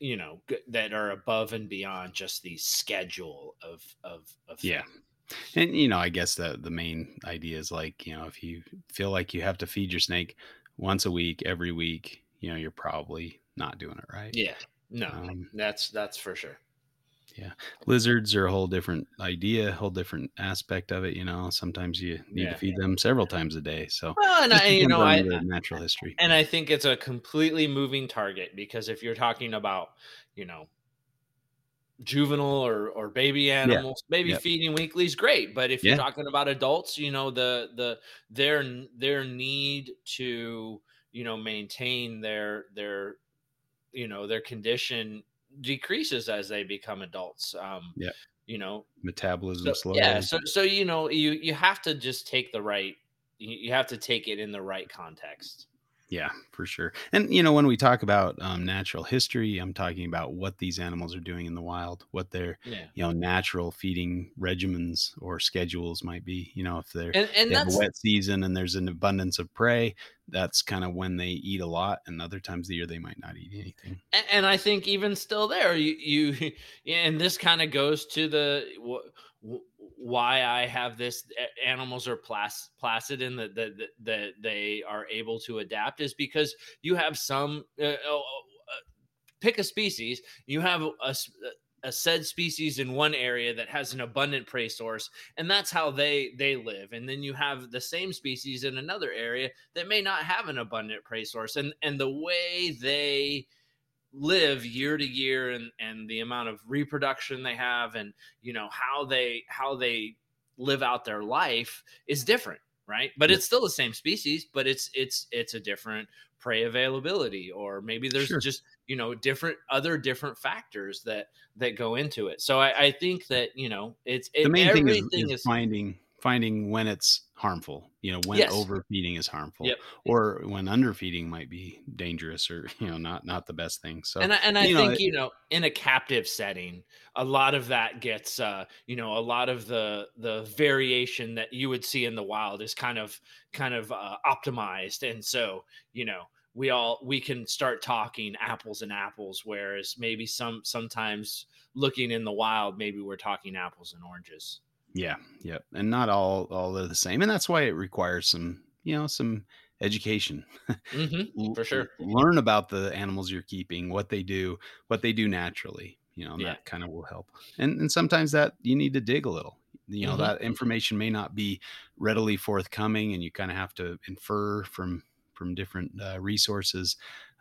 you know that are above and beyond just the schedule of of, of Yeah. And you know, I guess the the main idea is like you know, if you feel like you have to feed your snake once a week, every week, you know, you're probably not doing it right. yeah no Um, that's that's for sure Yeah. lizards are a whole different idea, whole different aspect of it. You know, sometimes you need Yeah. to feed them several times a day. So well and I, you know I, natural history. and I think it's a completely moving target because if you're talking about, you know, juvenile or or baby animals, maybe Yep. feeding weekly is great, but if you're talking about adults, you know, the the their their need to, you know, maintain their their you know, their condition decreases as they become adults. Um Yep. you know, Metabolism so, slows. yeah, so so you know, you you have to just take the right you have to take it in the right context. Yeah, for sure. And you know, when we talk about um, natural history, I'm talking about what these animals are doing in the wild, what their Yeah. you know natural feeding regimens or schedules might be. You know, if they're And and they have a wet season and there's an abundance of prey, that's kind of when they eat a lot, and other times of the year they might not eat anything. and, and I think even still there, you you *laughs* and this kind of goes to the wh- why I have this eh, animals are placid and that that that- they are able to adapt is because you have some uh, pick a species you have a, a said species in one area that has an abundant prey source and that's how they they live and then you have the same species in another area that may not have an abundant prey source and and the way they live year to year and and the amount of reproduction they have and you know how they how they live out their life is different right? But it's still the same species but it's it's it's a different prey availability or maybe there's sure. just you know different other different factors that that go into it. So i, I think that you know it's it, the main thing is, is, is finding finding when it's harmful you know when yes. overfeeding is harmful yep. or when underfeeding might be dangerous or you know not not the best thing so and I, and I think know, it, you know in a captive setting a lot of that gets uh you know a lot of the the variation that you would see in the wild is kind of kind of uh, optimized and so you know we all we can start talking apples and apples whereas maybe some sometimes looking in the wild maybe we're talking apples and oranges yeah, yep, and not all all are the same, and that's why it requires some you know some education. Mm-hmm, *laughs* for sure, learn about the animals you're keeping, what they do, what they do naturally. You know, yeah. that kind of will help. And and sometimes that you need to dig a little. You know, mm-hmm. that information may not be readily forthcoming, and you kind of have to infer from from different uh, resources.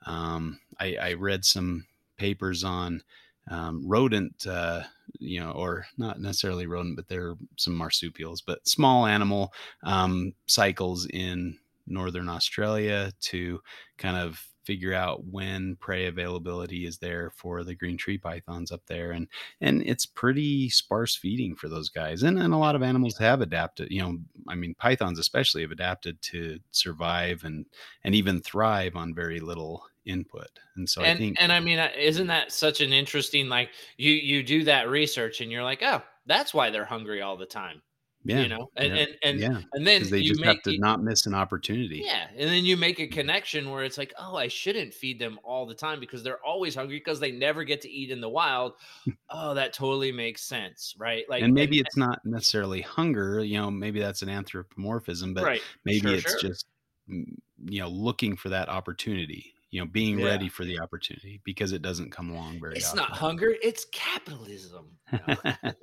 Um, I, I read some papers on um, rodent, uh, you know, or not necessarily rodent, but they're some marsupials, but small animal um, cycles in northern Australia to kind of figure out when prey availability is there for the green tree pythons up there and and it's pretty sparse feeding for those guys and, and a lot of animals have adapted you know i mean pythons especially have adapted to survive and and even thrive on very little input and so and, i think and i mean uh, isn't that such an interesting like you you do that research and you're like oh that's why they're hungry all the time yeah you know and yeah, and and, yeah. and then they you just make, have to not miss an opportunity yeah and then you make a connection where it's like oh i shouldn't feed them all the time because they're always hungry because they never get to eat in the wild *laughs* oh that totally makes sense right like and maybe and, it's not necessarily hunger you know maybe that's an anthropomorphism but right. maybe sure, it's sure. just mm, you know looking for that opportunity you know being yeah. ready for the opportunity because it doesn't come along very it's often. not hunger it's capitalism? *laughs* *laughs*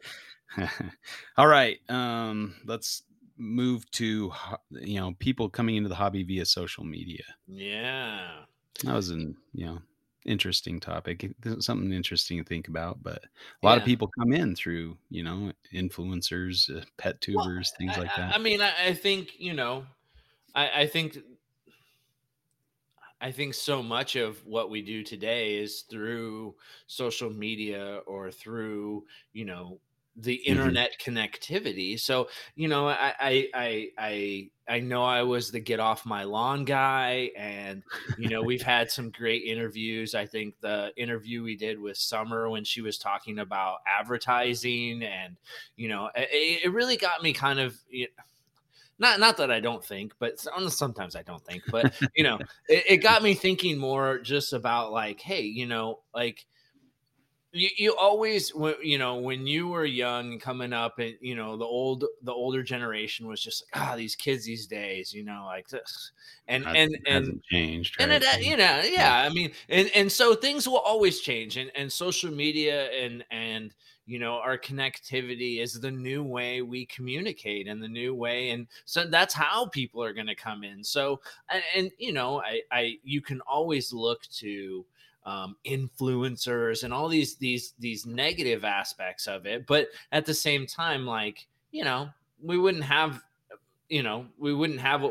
*laughs* all right um let's move to you know people coming into the hobby via social media. Yeah. That was an you know interesting topic something interesting to think about but a lot yeah. of people come in through you know influencers uh, pet tubers well, things I, like that. I mean I, I think you know I, I think I think so much of what we do today is through social media or through, you know, the mm-hmm. internet mm-hmm. connectivity. So, you know, I, I, I, I, I know I was the get off my lawn guy, and you know we've had some great interviews. I think the interview we did with Summer when she was talking about advertising, and you know, it, it really got me kind of. You know, not not that I don't think, but sometimes I don't think. But you know, *laughs* it, it got me thinking more just about like, hey, you know, like you, you always you know when you were young coming up and you know the old the older generation was just like ah oh, these kids these days you know like this and that and and changed right? and it, you know yeah, yeah i mean and and so things will always change and and social media and and you know our connectivity is the new way we communicate and the new way and so that's how people are going to come in. So and, and, you know i i you can always look to um, influencers and all these these these negative aspects of it. But at the same time like you know we wouldn't have you know we wouldn't have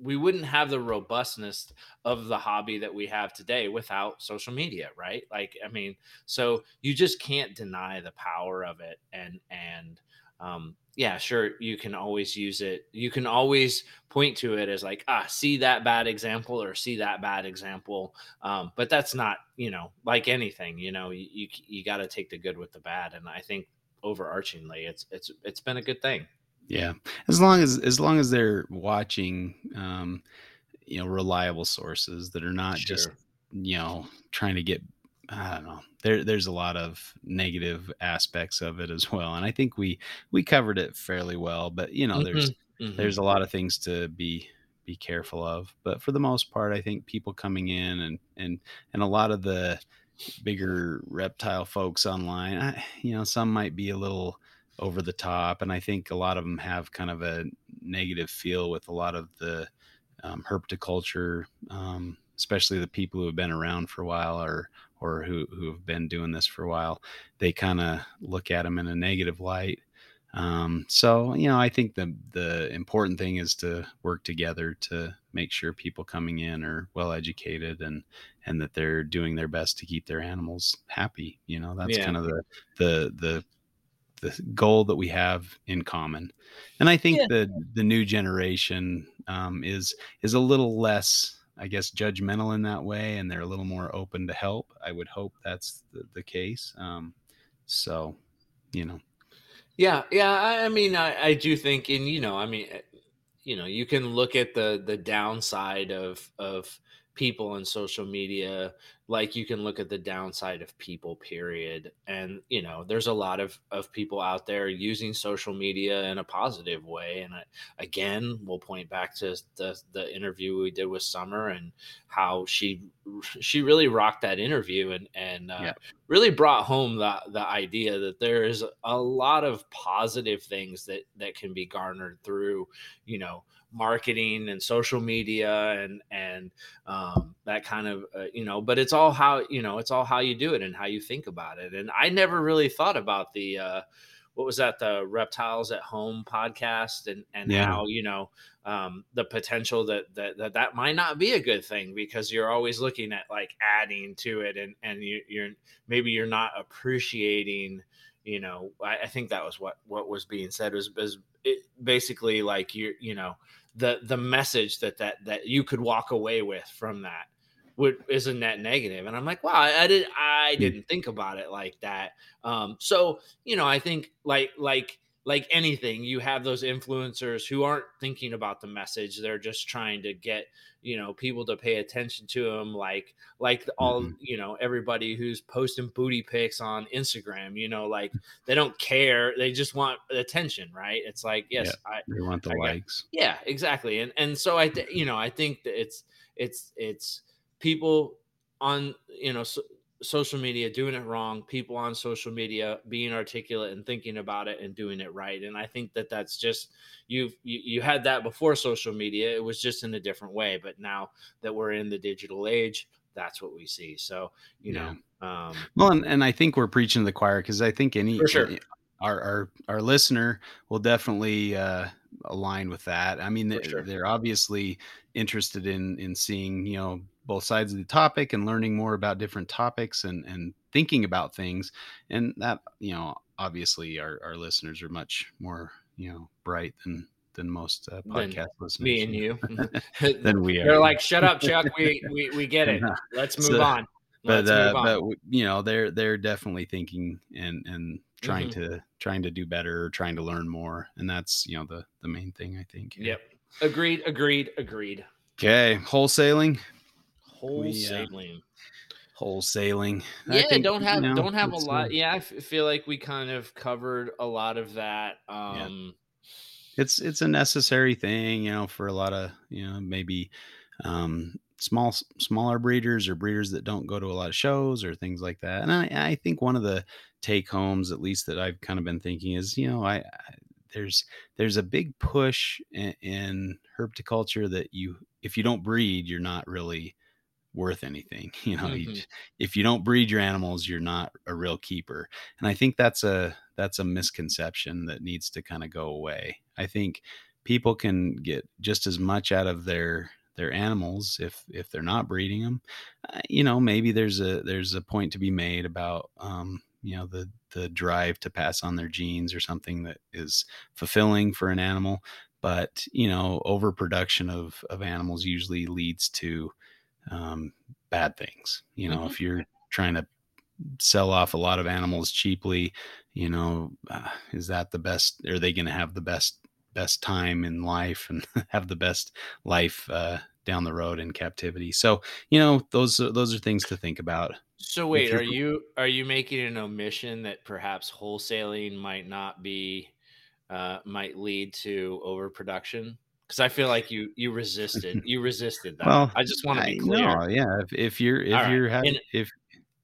we wouldn't have the robustness of the hobby that we have today without social media right? Like i mean so you just can't deny the power of it and and um yeah sure you can always use it you can always point to it as like ah see that bad example or see that bad example um but that's not you know like anything you know you you, you got to take the good with the bad and i think overarchingly it's it's it's been a good thing yeah, as long as as long as they're watching, um, you know, reliable sources that are not sure. just you know trying to get. I don't know. There, there's a lot of negative aspects of it as well, and I think we we covered it fairly well. But you know, mm-hmm. there's mm-hmm. there's a lot of things to be be careful of. But for the most part, I think people coming in and and and a lot of the bigger reptile folks online, I, you know, some might be a little over the top. And I think a lot of them have kind of a negative feel with a lot of the um, herpetoculture um, especially the people who have been around for a while or or who who have been doing this for a while, they kind of look at them in a negative light. Um, so you know, I think the the important thing is to work together to make sure people coming in are well educated and and that they're doing their best to keep their animals happy. You know, that's Yeah. kind of the the the the goal that we have in common. And I think Yeah. the the new generation um, is is a little less, I guess, judgmental in that way, and they're a little more open to help. I would hope that's the, the case. Um, so, you know, Yeah, yeah. I, I mean, I, I do think, and you know, I mean, eh, you know, you can look at the the downside of of people and social media, like you can look at the downside of people. Period. And you know, there's a lot of of people out there using social media in a positive way. And I, again, we'll point back to the the interview we did with Summer and how she she really rocked that interview and and uh, Yeah. really brought home the the idea that there is a lot of positive things that that can be garnered through you know marketing and social media and and um, that kind of uh, you know but it's all how you know it's all how you do it and how you think about it and i never really thought about the uh what was that the reptiles at home podcast and and Yeah. how you know um, the potential that, that that that might not be a good thing because you're always looking at like adding to it and and you, you're maybe you're not appreciating you know I, I think that was what what was being said was, was it basically like you you know the the message that that that you could walk away with from that would is a net negative and i'm like wow i, I did i Hmm. didn't think about it like that um so you know i think like like like anything you have those influencers who aren't thinking about the message they're just trying to get you know people to pay attention to them like like all Mhm. you know everybody who's posting booty pics on instagram you know like they don't care they just want attention right it's like yes i they want the I got- likes. yeah exactly and and so i th- you know i think that it's it's it's people on you know so, social media doing it wrong people on social media being articulate and thinking about it and doing it right and i think that that's just you've you, you had that before social media it was just in a different way but now that we're in the digital age that's what we see so you Yeah. know um Well, and, and I think we're preaching to the choir because I think any sure. any- our our our listener will definitely uh, align with that. I mean, For they, sure. they're obviously interested in in seeing you know both sides of the topic and learning more about different topics and and thinking about things, and that you know obviously our our listeners are much more you know bright than than most uh, Than podcast listeners. me and you *laughs* *laughs* Than we are. they're like shut up chuck *laughs* we we, we get it let's move So- on but let's uh, on but you know they're they're definitely thinking and and trying Mm-hmm. to trying to do better trying to learn more and that's you know the the main thing i think Yep. Agreed. Agreed. Agreed. okay wholesaling Wholesaling. wholesaling I yeah. think, don't you have know, don't have a lot. Yeah, I f- feel like we kind of covered a lot of that. Um, it's it's a necessary thing you know for a lot of you know maybe um small smaller breeders or breeders that don't go to a lot of shows or things like that and i i think one of the take homes at least that i've kind of been thinking is you know i, I there's there's a big push in, in herpetoculture that you if you don't breed you're not really worth anything *laughs* you know you Mhm. j- if you don't breed your animals you're not a real keeper and i think that's a that's a misconception that needs to kind of go away i think people can get just as much out of their their animals if if they're not breeding them uh, you know maybe there's a there's a point to be made about um you know the the drive to pass on their genes or something that is fulfilling for an animal but you know overproduction of of animals usually leads to um, bad things you know Mhm. if you're trying to sell off a lot of animals cheaply you know uh, is that the best are they going to have the best best time in life and *laughs* have the best life uh, down the road in captivity so you know those are- those are things to think about so wait, are you are you making an omission that perhaps wholesaling might not be uh, might lead to overproduction? Because I feel *laughs* like you you resisted you resisted that. Well, I just want to be clear. no, yeah if, if you're if All right. you're having if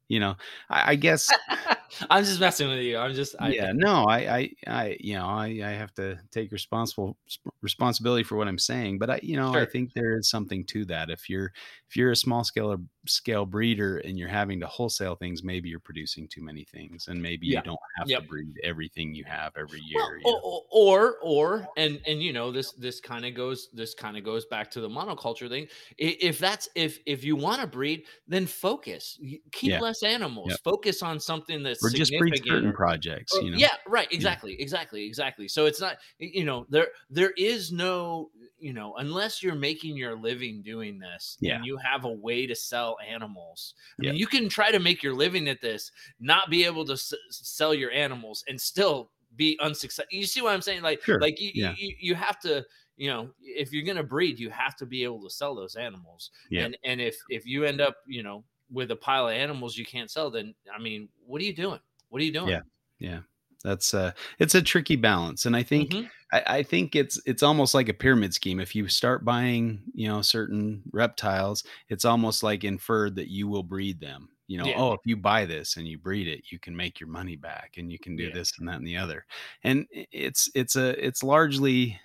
you know, I, I guess *laughs* I'm just messing with you. I'm just I, yeah, no, I, I, I, you know, I, I have to take responsible responsibility for what I'm saying, but I, you know, I think there is something to that. If you're, if you're a small scale scale breeder and you're having to wholesale things, maybe you're producing too many things, and maybe you don't have to breed everything you have every Well, year. Know? or, or or and and you know this this kind of goes this kind of goes back to the monoculture thing. If that's if if you want to breed, then focus. Keep Yeah, less animals. yep. Focus on something that's Or just breed certain projects. or- You know, yeah, right. Yeah. Exactly. Exactly. Exactly. So it's not you know there there is no you know unless you're making your living doing this Yeah. and you have a way to sell animals. I Yeah. mean, you can try to make your living at this, not be able to s- sell your animals, and still be unsuccessful. You see what I'm saying? Like, Sure, like you, yeah. you, you have to, you know, if you're gonna breed, you have to be able to sell those animals. Yeah. And and if if you end up, you know, with a pile of animals you can't sell, then I mean, what are you doing? What are you doing? Yeah. yeah. That's uh it's a tricky balance. And I think Mhm. I, I think it's it's almost like a pyramid scheme. If you start buying, you know, certain reptiles, it's almost like inferred that you will breed them. You know, Yeah. oh, if you buy this and you breed it, you can make your money back and you can do Yeah. this and that and the other. And it's it's a it's largely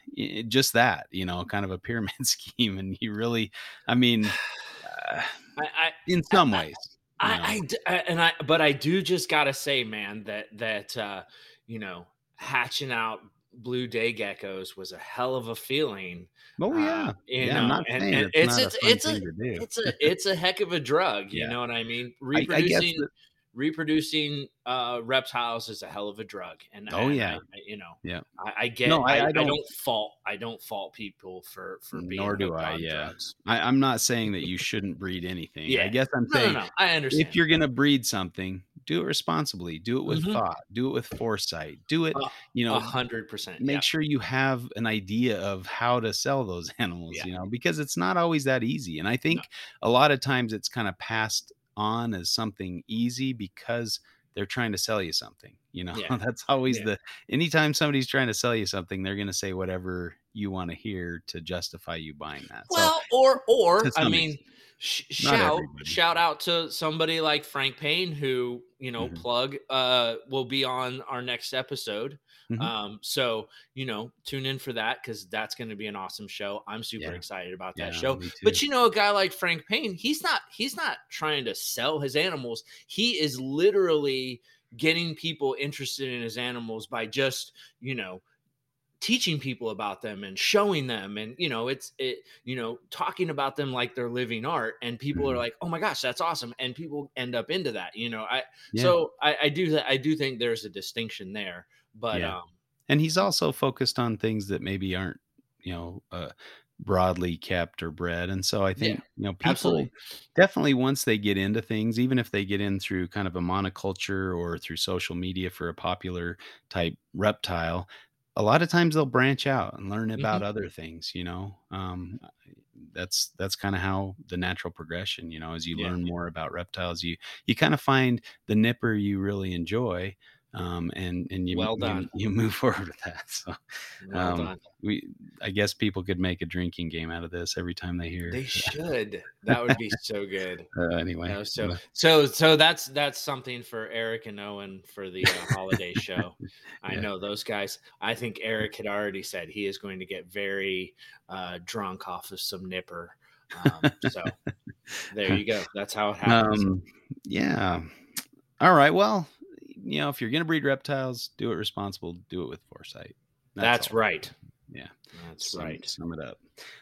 just that, you know, kind of a pyramid *laughs* scheme. And you really, I mean, uh, I, I in some ways. I, I I- and I but I do just gotta say, man, that that uh, you know, hatching out blue day geckos was a hell of a feeling. oh yeah, uh, you yeah. know, I'm not and, and it's, it's it's a it's a thing to do. it's a it's a heck of a drug. You Yeah. know what I mean? I, I guess Reproducing uh, reptiles is a hell of a drug. And Oh, and yeah. I, I- you know, Yeah. I, I get. No, I- I, I I, don't, don't- fault. I don't fault people for for being Nor do I, yeah. drugs. I, I'm not saying that you shouldn't breed anything. yeah. I guess I'm No, no, saying no. I understand. if you're going to breed something, do it responsibly. Do it with Mhm. thought. Do it with foresight. Do it, Uh, you know, a hundred percent. make yeah. sure you have an idea of how to sell those *laughs* animals, Yeah. you know, because it's not always that easy. And I think a lot of times it's kind of passed on as something easy because they're trying to sell you something. You know, Yeah. *laughs* that's always Yeah. the anytime somebody's trying to sell you something, they're going to say whatever you want to hear to justify you buying that. so, Well, or or I mean, sh- shout everybody. shout out to somebody like Frank Payne who you know Mhm. plug uh will be on our next episode. Mhm. Um, so you know, tune in for that because that's going to be an awesome show. I'm super Yeah. excited about that Yeah, show. But you know, a guy like Frank Payne, he's not he's not trying to sell his animals. He is literally getting people interested in his animals by just you know teaching people about them and showing them and you know it's it you know talking about them like they're living art and people are Mhm. like oh my gosh that's awesome and people end up into that you know i Yeah. so i i do that i do think there's a distinction there but Yeah. um and he's also focused on things that maybe aren't you know uh, broadly kept or bred and so i think you know people absolutely definitely once they get into things even if they get in through kind of a monoculture or through social media for a popular type reptile a lot of times they'll branch out and learn about Mhm. other things you know um, that's that's kind of how the natural progression you know as you Yeah. learn more about reptiles you you kind of find the nipper you really enjoy um, and and you, Well you- done. you move *laughs* forward with that so well um, we i guess people could make a drinking game out of this every time they hear they should that would be so good *laughs* uh, anyway No, so uh, so so that's that's something for Eric and Owen for the uh, holiday show. *laughs* I Yeah. know those guys. I think Eric had already said he is going to get very uh, drunk off of some nipper. Um, so there you go. That's how it happens. um yeah all right well you know if you're gonna breed reptiles do it responsible do it with foresight that's right. Yeah. That's sum, right. Sum it up.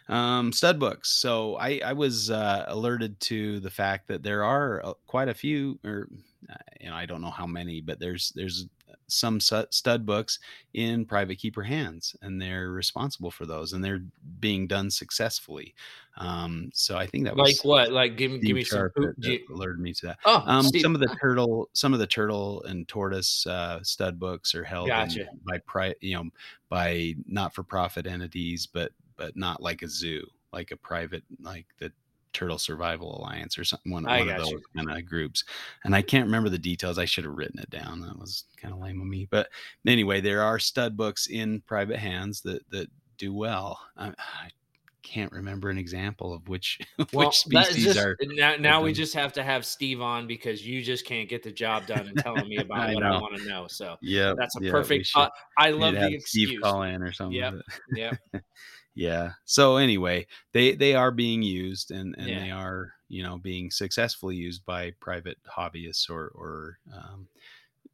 Um, stud books. So I, I was uh, alerted to the fact that there are uh, quite a few, or uh, you know, I don't know how many, but there's there's some stud books in private keeper hands, and they're responsible for those, and they're being done successfully. Um, so I think that was Like what? Like give me give me some. Poop- you- alerted me to that. oh, Um, some of the turtle, some of the turtle and tortoise uh, stud books are held Gotcha. by pri- you know, by not-for-profit entities, but but not like a zoo, like a private, like the Turtle Survival Alliance or something, one, one of those you. kind of groups. And I can't remember the details. I should have written it down. That was kind of lame of me. But anyway, there are stud books in private hands that that do well. I, I can't remember an example of which *laughs* well, which species just, are. Now, now we just have to have Steve on because you just can't get the job done and telling me *laughs* about I what know. I want to know. So yeah, that's a perfect. Uh, I love the excuse. Steve call in or something. Yeah, Yep. Yeah. So anyway, they they are being used and and yeah. they are you know being successfully used by private hobbyists or or um,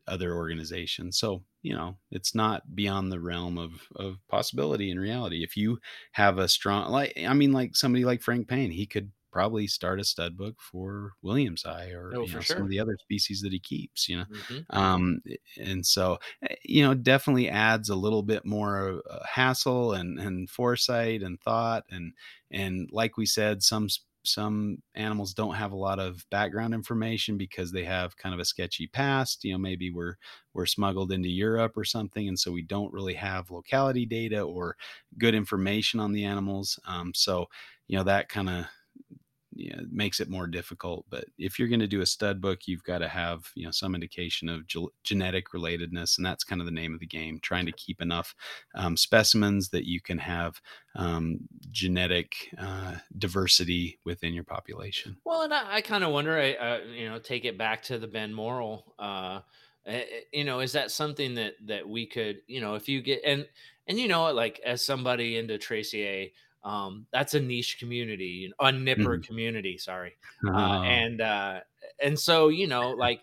other organizations. So, you know, it's not beyond the realm of of possibility and reality. If you have a strong like I mean like somebody like Frank Payne, he could probably start a stud book for williamsi or oh, you know, sure. some of the other species that he keeps, you know. Mm-hmm. Um, and so, eh, you know, definitely adds a little bit more uh, hassle and, and foresight and thought. And, and like we said, some some animals don't have a lot of background information because they have kind of a sketchy past you know maybe we're we're smuggled into europe or something and so we don't really have locality data or good information on the animals um, so you know that kind of you know, makes it more difficult. But if you're going to do a stud book, you've got to have you know some indication of ge- genetic relatedness, and that's kind of the name of the game. Trying to keep enough um, specimens that you can have um, genetic uh, diversity within your population. Well, and I, I kind of wonder, I, you know, take it back to the Ben Morrill. Uh, eh, eh, you know, is that something that that we could, you know, if you get and and you know, like as somebody into Tracy um, that's a niche community, a nipper mm-hmm. community. Sorry, uh, uh, and uh, and so you know, like,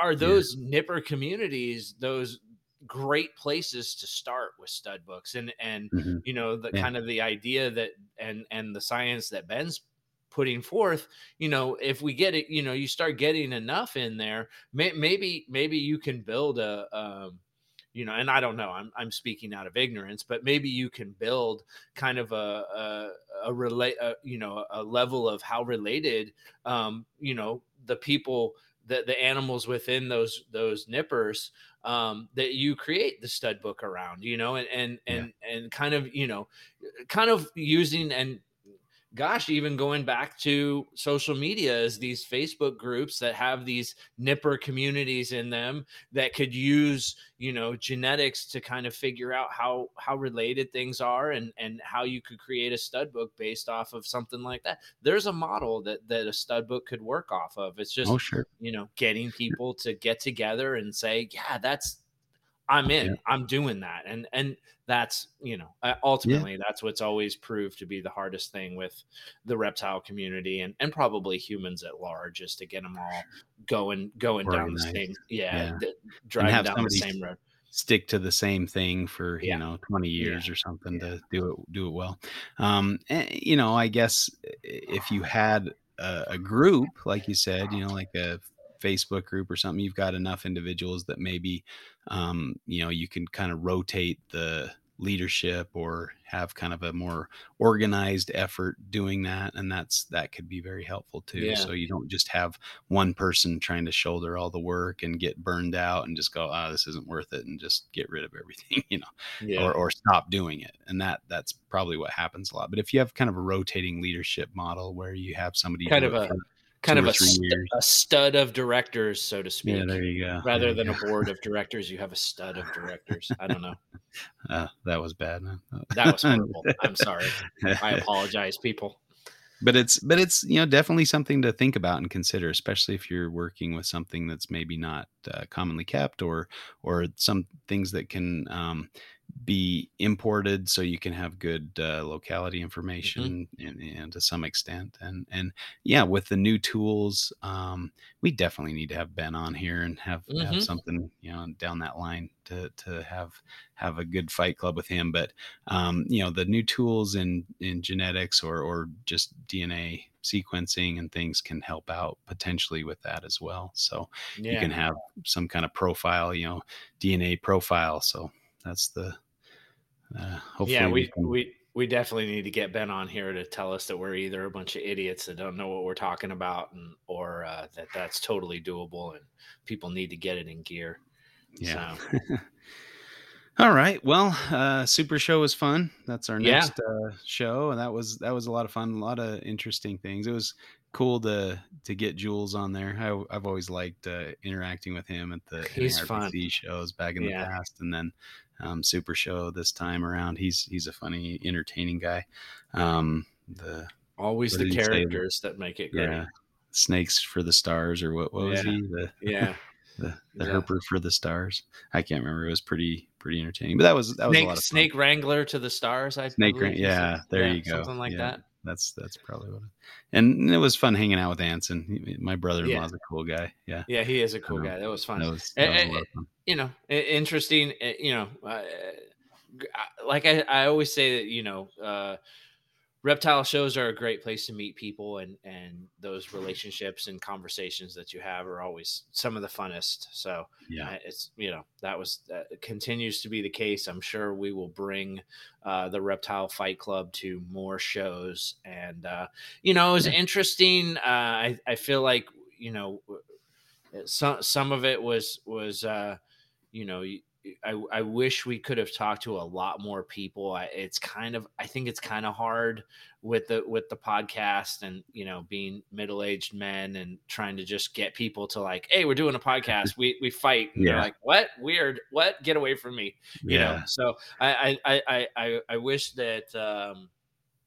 are those yeah. nipper communities those great places to start with stud books and and mm-hmm. you know the yeah. kind of the idea that and and the science that Ben's putting forth you know if we get it you know you start getting enough in there may, maybe maybe you can build a um, you know, and I don't know, I'm, I'm speaking out of ignorance, but maybe you can build kind of a, a, a relate, a, you know, a level of how related, um, you know, the people, the, the animals within those, those nippers, um, that you create the stud book around, you know, and, and, and, yeah. and kind of, you know, kind of using and gosh, even going back to social media is these Facebook groups that have these nipper communities in them that could use, you know, genetics to kind of figure out how how related things are and and how you could create a stud book based off of something like that. There's a model that that a stud book could work off of. It's just oh, sure. you know, getting people to get together and say, yeah, that's I'm in. Yeah. I'm doing that. And and that's, you know, uh, ultimately yeah. that's what's always proved to be the hardest thing with the reptile community and and probably humans at large is to get them all going going down the same yeah, yeah. driving down the same road. Stick to the same thing for you know 20 years or something to do it do it well. Um and, eh, you know, I guess if you had a, a group like you said, you know, like a Facebook group or something, you've got enough individuals that maybe, um, you know, you can kind of rotate the leadership or have kind of a more organized effort doing that and that's that could be very helpful too yeah. so you don't just have one person trying to shoulder all the work and get burned out and just go oh this isn't worth it and just get rid of everything *laughs* you know yeah. or, or stop doing it and that that's probably what happens a lot but if you have kind of a rotating leadership model where you have somebody kind of a kind of a, st- a, stud of directors, so to speak. Yeah, there you go. Rather you than go. a board of *laughs* directors, you have a stud of directors. I don't know. Uh, *laughs* that was bad. *laughs* that was horrible. I'm sorry. I apologize, people. But it's but it's you know definitely something to think about and consider, especially if you're working with something that's maybe not uh, commonly kept or or some things that can um, be imported so you can have good uh, locality mm-hmm. information mm-hmm. and, and, to some extent and and yeah with the new tools um, we definitely need to have ben on here and have, mm-hmm. have something you know down that line to to have have a good fight club with him but um, you know the new tools in in genetics or or just dna sequencing and things can help out potentially with that as well so yeah. you can have some kind of profile you know dna profile so that's the uh, hopefully yeah we, we, can... we we definitely need to get ben on here to tell us that we're either a bunch of idiots that don't know what we're talking about and or uh, that that's totally doable and people need to get it in gear yeah so. *laughs* All right. Well, uh, Super Show was fun. That's our next yeah. uh, show, and that was that was a lot of fun. A lot of interesting things. It was cool to to get Jules on there. I, have always liked uh, interacting with him at the he's fun. shows back in Yeah. the past, and then um, Super Show this time around. He's he's a funny, entertaining guy. Um, the Always the characters that make it great. yeah, snakes for the stars, or what? What was Yeah. he? The Yeah. *laughs* the, the Yeah. herper for the stars. I can't remember. It was pretty pretty entertaining, but that was that was a lot of fun. snake Wrangler to the stars. I Snake believe yeah, there you go. Something like Yeah. that. That's that's probably what. It, and it was fun hanging out with Anson. My brother-in-law's a cool guy. Yeah, Yeah, he is a cool Um, guy. That was fun. that was, that was a lot of fun. you know, interesting. eh, You know, uh, like I, I always say that you know, uh, reptile shows are a great place to meet people, and and those relationships and conversations that you have are always some of the funnest. So Yeah, uh, it's you know that was uh, continues to be the case. I'm sure we will bring uh, the Reptile Fight Club to more shows, and uh, you know it was interesting. Uh, I I feel like you know some some of it was was uh, you know. I, I wish we could have talked to a lot more people. I, it's kind of I think it's kind of hard with the with the podcast and you know being middle aged men and trying to just get people to like, hey, we're doing a podcast. We we fight. And they're like, what? Weird. What? Get away from me. You yeah, know. So I I I I, I wish that um,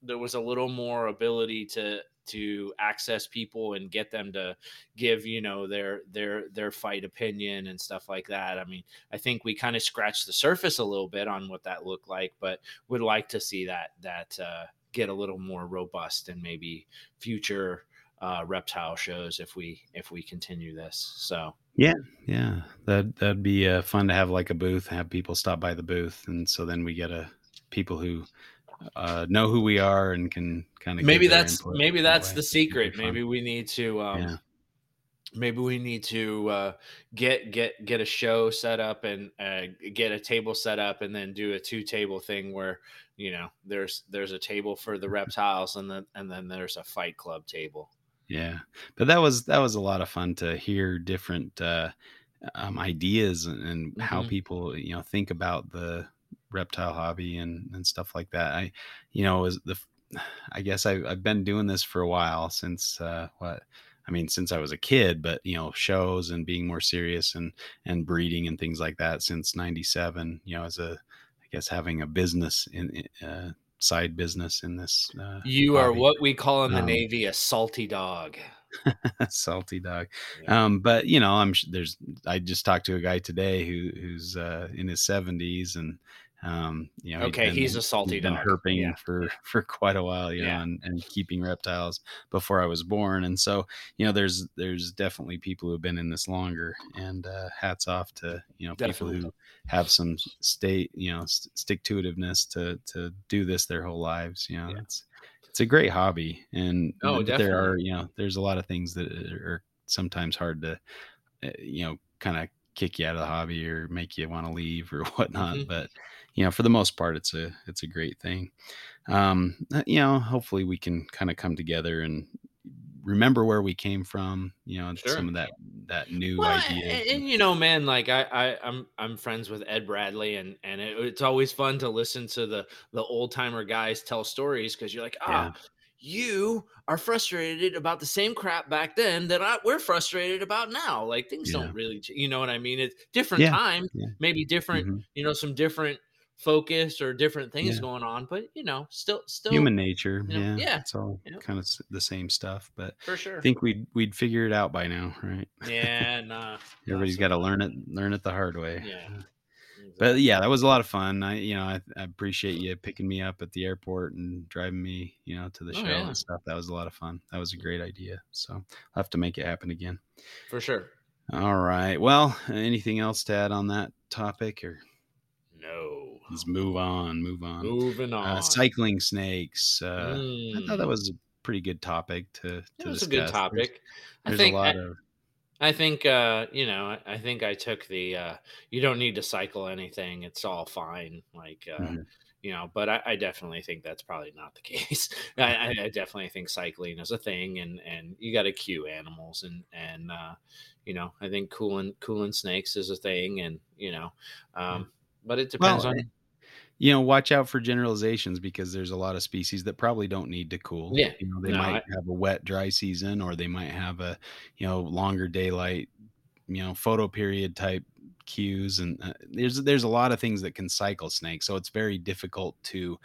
there was a little more ability to to access people and get them to give you know their their their fight opinion and stuff like that i mean i think we kind of scratched the surface a little bit on what that looked like but would like to see that that uh, get a little more robust and maybe future uh, reptile shows if we if we continue this so yeah. Yeah. That that'd be uh, fun to have like a booth, have people stop by the booth, and so then we get a people who uh, know who we are and can kind of maybe that's maybe that's the secret maybe we need to um Yeah. maybe we need to uh get get get a show set up and uh get a table set up and then do a two table thing where you know there's there's a table for the reptiles and then and then there's a fight club table Yeah, but that was that was a lot of fun to hear different uh, um, ideas and, and how Mhm. people you know think about the reptile hobby and and stuff like that. I, you know, as the *sighs* I guess I, I've been doing this for a while since uh, what I mean since I was a kid, but you know shows and being more serious and and breeding and things like that since '97. You know, as a I guess having a business in uh, side business in this. Uh, you are hobby. what we call in the Um, navy a salty dog *laughs* salty dog Yeah. um but you know i'm there's i just talked to a guy today who who's uh in his 70s and um you know okay he's a salty he's been dog herping yeah for *laughs* for quite a while you Yeah. know and, and keeping reptiles before i was born and so you know there's there's definitely people who have been in this longer and uh hats off to you know Definitely. people who have some state you know st- stick to itiveness to to do this their whole lives you know Yeah. it's it's a great hobby and Oh, but there are you know there's a lot of things that are sometimes hard to uh, you know kind of kick you out of the hobby or make you want to leave or *laughs* whatnot Mhm. but you know for the most part it's a it's a great thing um uh, you know hopefully we can kind of come together and remember where we came from you know Sure. some of that that new Well, idea and, and, you know, man, like I, I, I'm, I'm friends with Ed Bradley, and and it, it's always fun to listen to the the old timer guys tell stories because you're like, ah, you are frustrated about the same crap back then that I, we're frustrated about now. Like things Yeah. don't really, you know what I mean? It's different Yeah, time, yeah. maybe different, Mhm. you know, some different focus or different things Yeah. going on, but you know, still, still, human nature you know, yeah yeah, it's all yeah. kind of the same stuff but for sure. i think we'd we'd figure it out by now right yeah, *laughs* nah. everybody's got to learn it learn it the hard way Yeah. but yeah that was a lot of fun i you know i, I appreciate you picking me up at the airport and driving me you know to the Oh, show yeah. and stuff that was a lot of fun that was a great idea so i'll have to make it happen again for sure. all right well anything else to add on that topic or No. let's move on move on Moving on. uh, cycling snakes uh i thought that Mm. was a pretty good topic to to It was discuss a good There's- topic. I there's, think a lot I, of I think uh, you know, I, I think I took the uh you don't need to cycle anything. It's all fine. Like uh Mhm. you know, but I, I definitely think that's probably not the *laughs* case. I, I, I definitely think cycling is a thing and and you gotta cue animals and and uh you know, I think cooling cooling snakes is a thing and you know, um but it Well, depends on you know, watch out for generalizations because there's a lot of species that probably don't need to cool. Yeah. You know, they No, might I- have a wet, dry season, or they might have a, you know, longer daylight, you know, photo period type cues, and uh, there's there's a lot of things that can cycle snakes. So it's very difficult to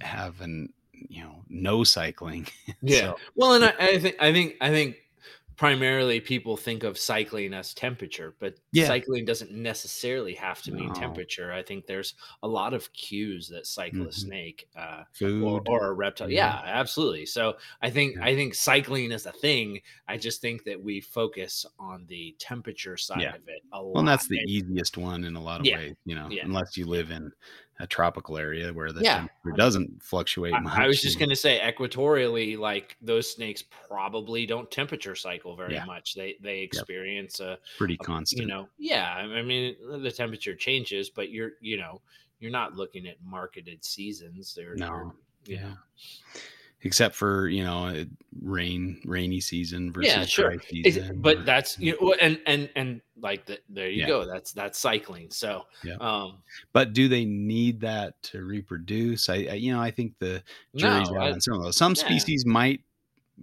have an you know no cycling. *laughs* Yeah. So, Well, and I, I think I think I think primarily people think of cycling as temperature, but Yeah. cycling doesn't necessarily have to mean temperature. I think there's a lot of cues that cycle a Mhm. snake. Uh, or, or a reptile. Yeah. Yeah, absolutely. So I think Yeah. I think cycling is a thing. I just think that we focus on the temperature side of it a lot. well, and that's the And- easiest one in a lot of ways, you know, unless you live in a tropical area where the Yeah. temperature doesn't fluctuate much. I, I was just going to say, equatorially, like those snakes probably don't temperature cycle very Yeah. much. They they experience a, pretty a- constant. you know, yeah. I mean, the temperature changes, but you're you know you're not looking at marketed seasons. They're No. you yeah. Except for you know rain, rainy season versus Yeah, sure. season. but or- that's you know, and and and like the, there you Yeah. go. That's that's cycling. So, Yeah. um, but do they need that to reproduce? I, I you know I think the jury's no, out on some of those. Some yeah. species might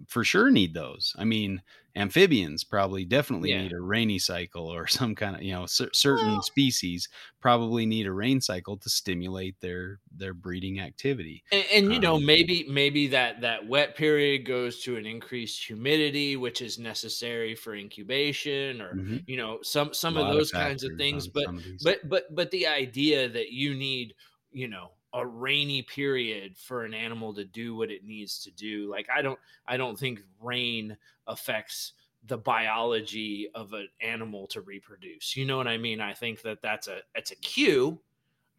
for sure need those. I mean, amphibians probably definitely Yeah. need a rainy cycle or *laughs* some kind of you know cer- certain Well- species probably need a rain cycle to stimulate their their breeding activity. and, and you know Um, maybe maybe that that wet period goes to an increased humidity, which is necessary for incubation, or Mhm. you know some some of those kinds of things. But of but but but the idea that you need you know a rainy period for an animal to do what it needs to do like i don't i don't think rain affects the biology of an animal to reproduce you know what i mean? I think that that's a it's a cue.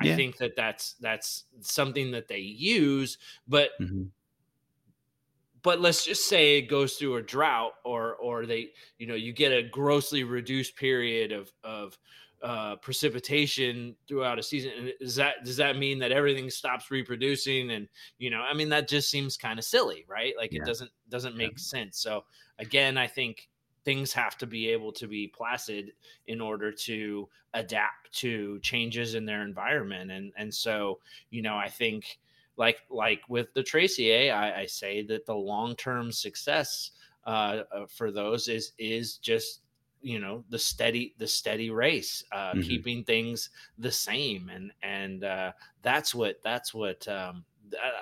I think that that's that's something that they use but Mhm. but let's just say it goes through a drought or or they you know you get a grossly reduced period of of uh, precipitation throughout a season and does that does that mean that everything stops reproducing and you know i mean that just seems kind of silly right like Yeah. it doesn't doesn't Yeah. make sense so again i think things have to be able to be placid in order to adapt to changes in their environment and and so you know i think like like with the Tracy A, I, I say that the long term success uh, uh, for those is is just you know the steady the steady race, uh, Mhm. keeping things the same, and and uh, that's what that's what um,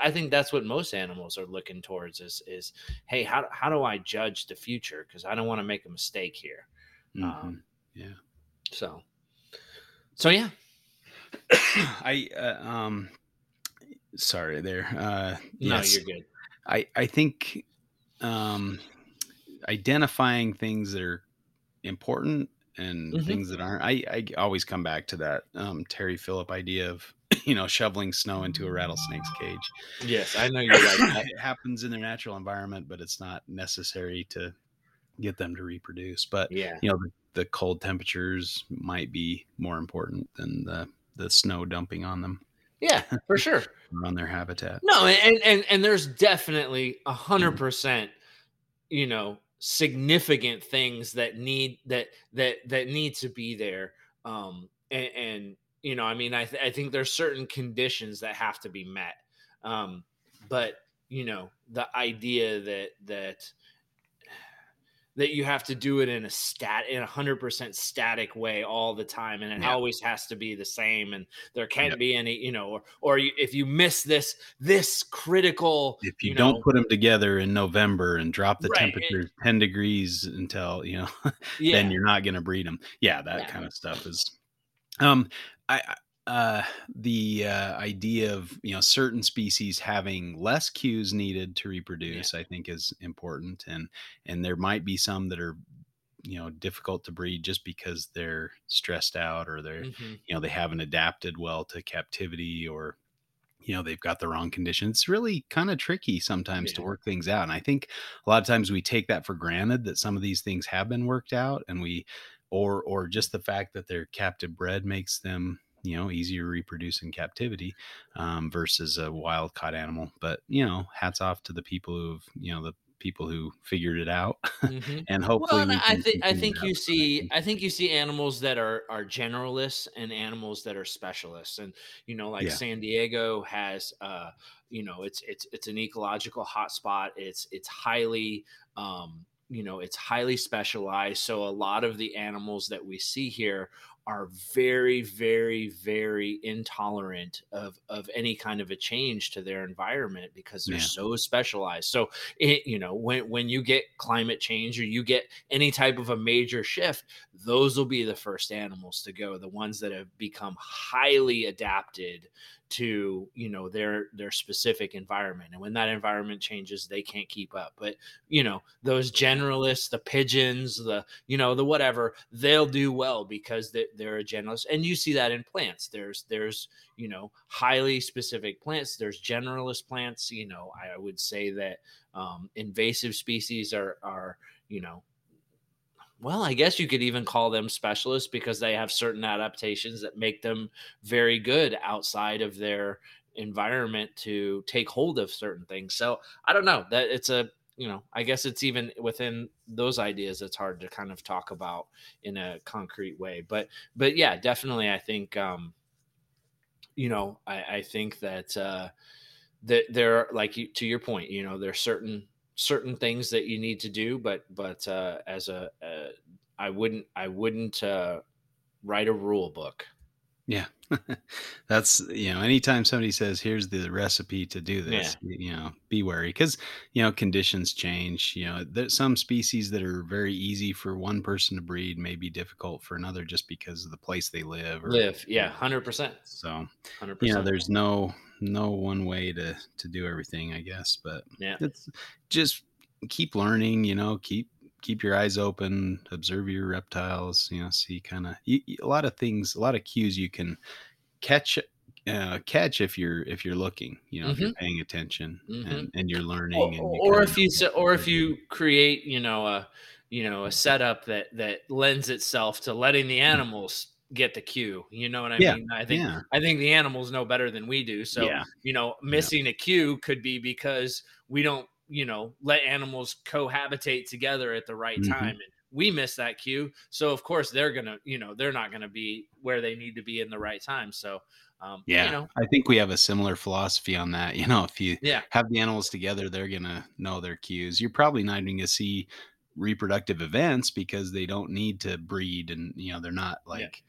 I- think that's what most animals are looking towards is is hey how how do I judge the future because I don't want to make a mistake here. Mhm. Um, yeah. So so yeah *coughs* I uh, um sorry there. Uh no yes. you're good I I think um identifying things that are important and Mhm. things that aren't I I always come back to that um Terry Phillip idea of *clears throat* you know shoveling snow into a rattlesnake's cage. yes I know you're right *coughs* it happens in their natural environment but it's not necessary to get them to reproduce. But yeah you know the, the cold temperatures might be more important than the the snow dumping on them yeah for sure. *laughs* on their habitat. No, and and and there's definitely a hundred percent, you know, significant things that need that that that need to be there. Um, and, and you know, I mean, I th- I think there's certain conditions that have to be met. Um, but you know, the idea that that that you have to do it in a stat in a hundred percent static way all the time, and it Yeah. always has to be the same, and there can't be any, you know, or or you, if you miss this this critical, if you, you don't know- put them together in November and drop the Right, it- temperature 10 degrees until, you know, *laughs* yeah, then you're not going to breed them. Yeah, that kind of stuff is um I- uh the uh idea of, you know, certain species having less cues needed to reproduce I think is important and and there might be some that are you know difficult to breed just because they're stressed out or they're Mhm. you know they haven't adapted well to captivity or you know they've got the wrong conditions it's really kind of tricky sometimes to work things out and i think a lot of times we take that for granted that some of these things have been worked out and we or or just the fact that they're captive bred makes them you know easier to reproduce in captivity um, versus a wild caught animal. But you know hats off to the people who've you know the people who figured it out, hmm *laughs* and Well, hopefully and I think I think you see I think you see animals that are are generalists and animals that are specialists, and you know, like Yeah, San Diego has, uh, you know, it's it's it's an ecological hotspot. It's it's highly, um, you know, it's highly specialized. So a lot of the animals that we see here are very, very, very intolerant of of any kind of a change to their environment because they're yeah, so specialized. So it, you know, when when you get climate change or you get any type of a major shift, those will be the first animals to go, the ones that have become highly adapted to, you know, their their specific environment. And when that environment changes, they can't keep up. But, you know, those generalists, the pigeons, the, you know, the whatever, they'll do well because they, they're a generalist. And you see that in plants. There's there's, you know, highly specific plants. There's generalist plants, you know, I would say that um, invasive species are are, you know, well, I guess you could even call them specialists because they have certain adaptations that make them very good outside of their environment to take hold of certain things. So I don't know that it's a, you know, I guess it's even within those ideas, it's hard to kind of talk about in a concrete way. But, but yeah, definitely, I think, um, you know, I, I think that, uh, that there are like to your point you know there's certain certain things that you need to do but but uh as a uh, i wouldn't i wouldn't uh write a rule book yeah. *laughs* That's you know, anytime somebody says, "Here's the recipe to do this," y- you know, be wary because you know conditions change. You know, there's some species that are very easy for one person to breed may be difficult for another just because of the place they live or live yeah 100% so. You know, there's no no one way to to do everything, I guess, but yeah it's just keep learning. You know, keep keep your eyes open, observe your reptiles. You know, see kind of a lot of things, a lot of cues you can catch uh, catch if you're if you're looking. You know, if you're hmm paying attention hmm and and you're or, learning and you or if you se- or if you create you know a you know a setup that that lends itself to letting the Mm. animals get the cue you know what i Yeah, mean i think yeah, i think the animals know better than we do so yeah, you know yeah. missing a cue could be because we don't you know let animals cohabitate together at the right time hmm and we miss that cue so of course they're gonna you know they're not gonna be where they need to be in the right time so um you know I think we have a similar philosophy on that. *laughs* You know, if you yeah have the animals together, they're gonna know their cues. You're probably not even gonna see reproductive events because they don't need to breed, and you know they're not yeah like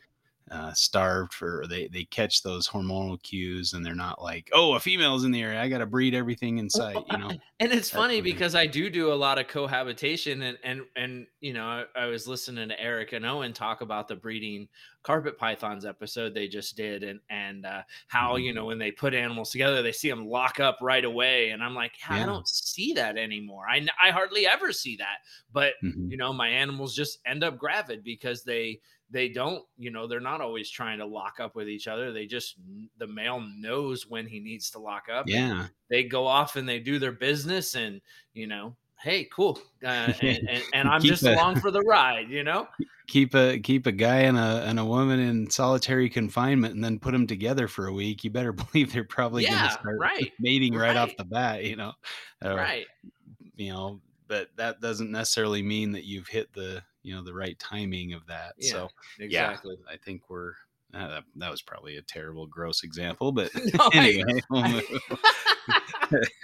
uh, starved for. They they catch those hormonal cues, and they're not like, oh, a female's in the area. I got to breed everything in sight. You know, *laughs* and it's funny sort of thing. because I do do a lot of cohabitation, and and and you know, I, I was listening to Eric and Owen talk about the breeding carpet pythons episode they just did, and and uh, how you know when they put animals together, they see them lock up right away, and I'm like, yeah, I don't see that anymore. i, I hardly ever see that, but hmm you know, my animals just end up gravid because they they don't you know they're not always trying to lock up with each other. They just the male knows when he needs to lock up Yeah. they go off and they do their business and you know hey cool uh, *laughs* and, and and i'm just a along for the ride you know? *laughs* Keep a keep a guy and a and a woman in solitary confinement and then put them together for a week. You better *laughs* believe they're probably going to yeah start right mating right off the bat you know? Or right. you know but that doesn't necessarily mean that you've hit the you know the right timing of that yeah so yeah exactly. I think we're uh, that, that was probably a terrible gross example but *laughs* no *laughs* i, anyway we'll I move,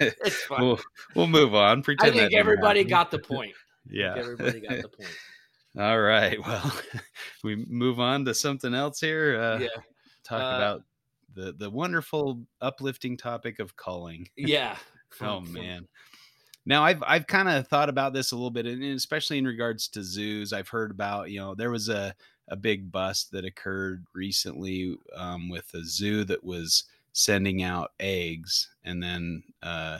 *laughs* it's we'll, we'll move on pretend that think everybody happened got the point. Yeah. everybody got the point. All right well we move on to something else here uh yeah talk uh about the the wonderful uplifting topic of culling. yeah Oh man. Now I've I've kind of thought about this a little bit, and especially in regards to zoos. I've heard about you know there was a a big bust that occurred recently um, with a zoo that was sending out eggs, and then uh,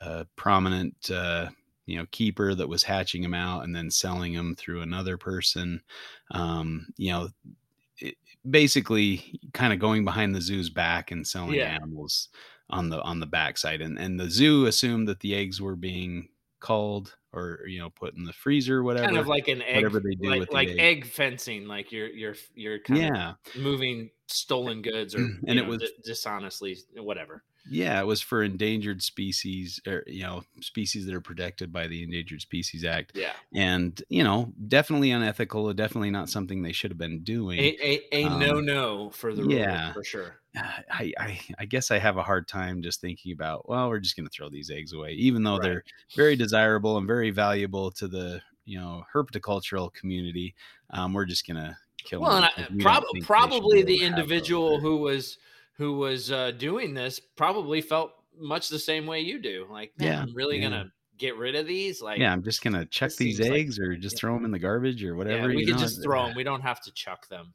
a prominent uh, you know keeper that was hatching them out and then selling them through another person. Um, you know, it, basically kind of going behind the zoo's back and selling yeah animals on the on the backside and and the zoo assumed that the eggs were being culled or you know put in the freezer or kind of whatever like an egg whatever they do like with like egg egg fencing like you're you're you're kind of yeah moving stolen goods or *clears throat* and it know, was di- dishonestly whatever. Yeah, it was for endangered species or you know, species that are protected by the Endangered Species Act. Yeah. And, you know, definitely unethical, definitely not something they should have been doing. A a, a Um, no no for the rule yeah. for sure. I, I I guess I have a hard time just thinking about, well, we're just going to throw these eggs away, even though Right. they're very desirable and very valuable to the you know herpetocultural community. Um, we're just going to kill Well, them. prob- probably the able to have those individual who was who was uh, doing this probably felt much the same way you do. Like, man, Yeah, I'm really yeah. gonna get rid of these. Like, yeah, I'm just going to chuck these seems like- eggs or just yeah. throw them in the garbage or yeah, whatever. we you could know? just throw them. We don't have to chuck them.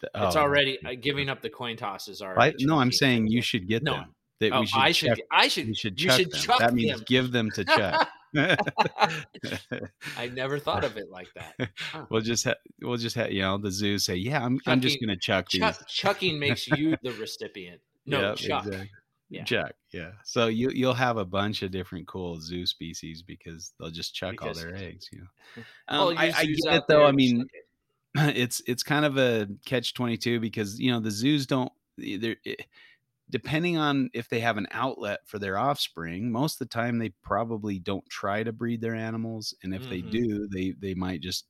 The- It's oh, already uh, giving up the coin toss is I, already. no, I'm saying you should get No. them. That Oh, we should I should. chuck, I should. we should you chuck should them. chuck that means them. give them to *laughs* chuck. *laughs* I never thought of it like that. Huh. we'll just ha- we'll just have you know the zoo say, yeah, I'm I'm just gonna chuck these. Chuck, chucking makes you the recipient. No, Yep, chuck. exactly. Yeah. Chuck, yeah. So you you'll have a bunch of different cool zoo species because they'll just chuck Because- all their eggs. You know, *laughs* um, I, I get it though. I mean, *clears throat* it's it's kind of a catch twenty two because you know the zoos don't either. Depending on if they have an outlet for their offspring, most of the time they probably don't try to breed their animals, and if they Mhm. do, they they might just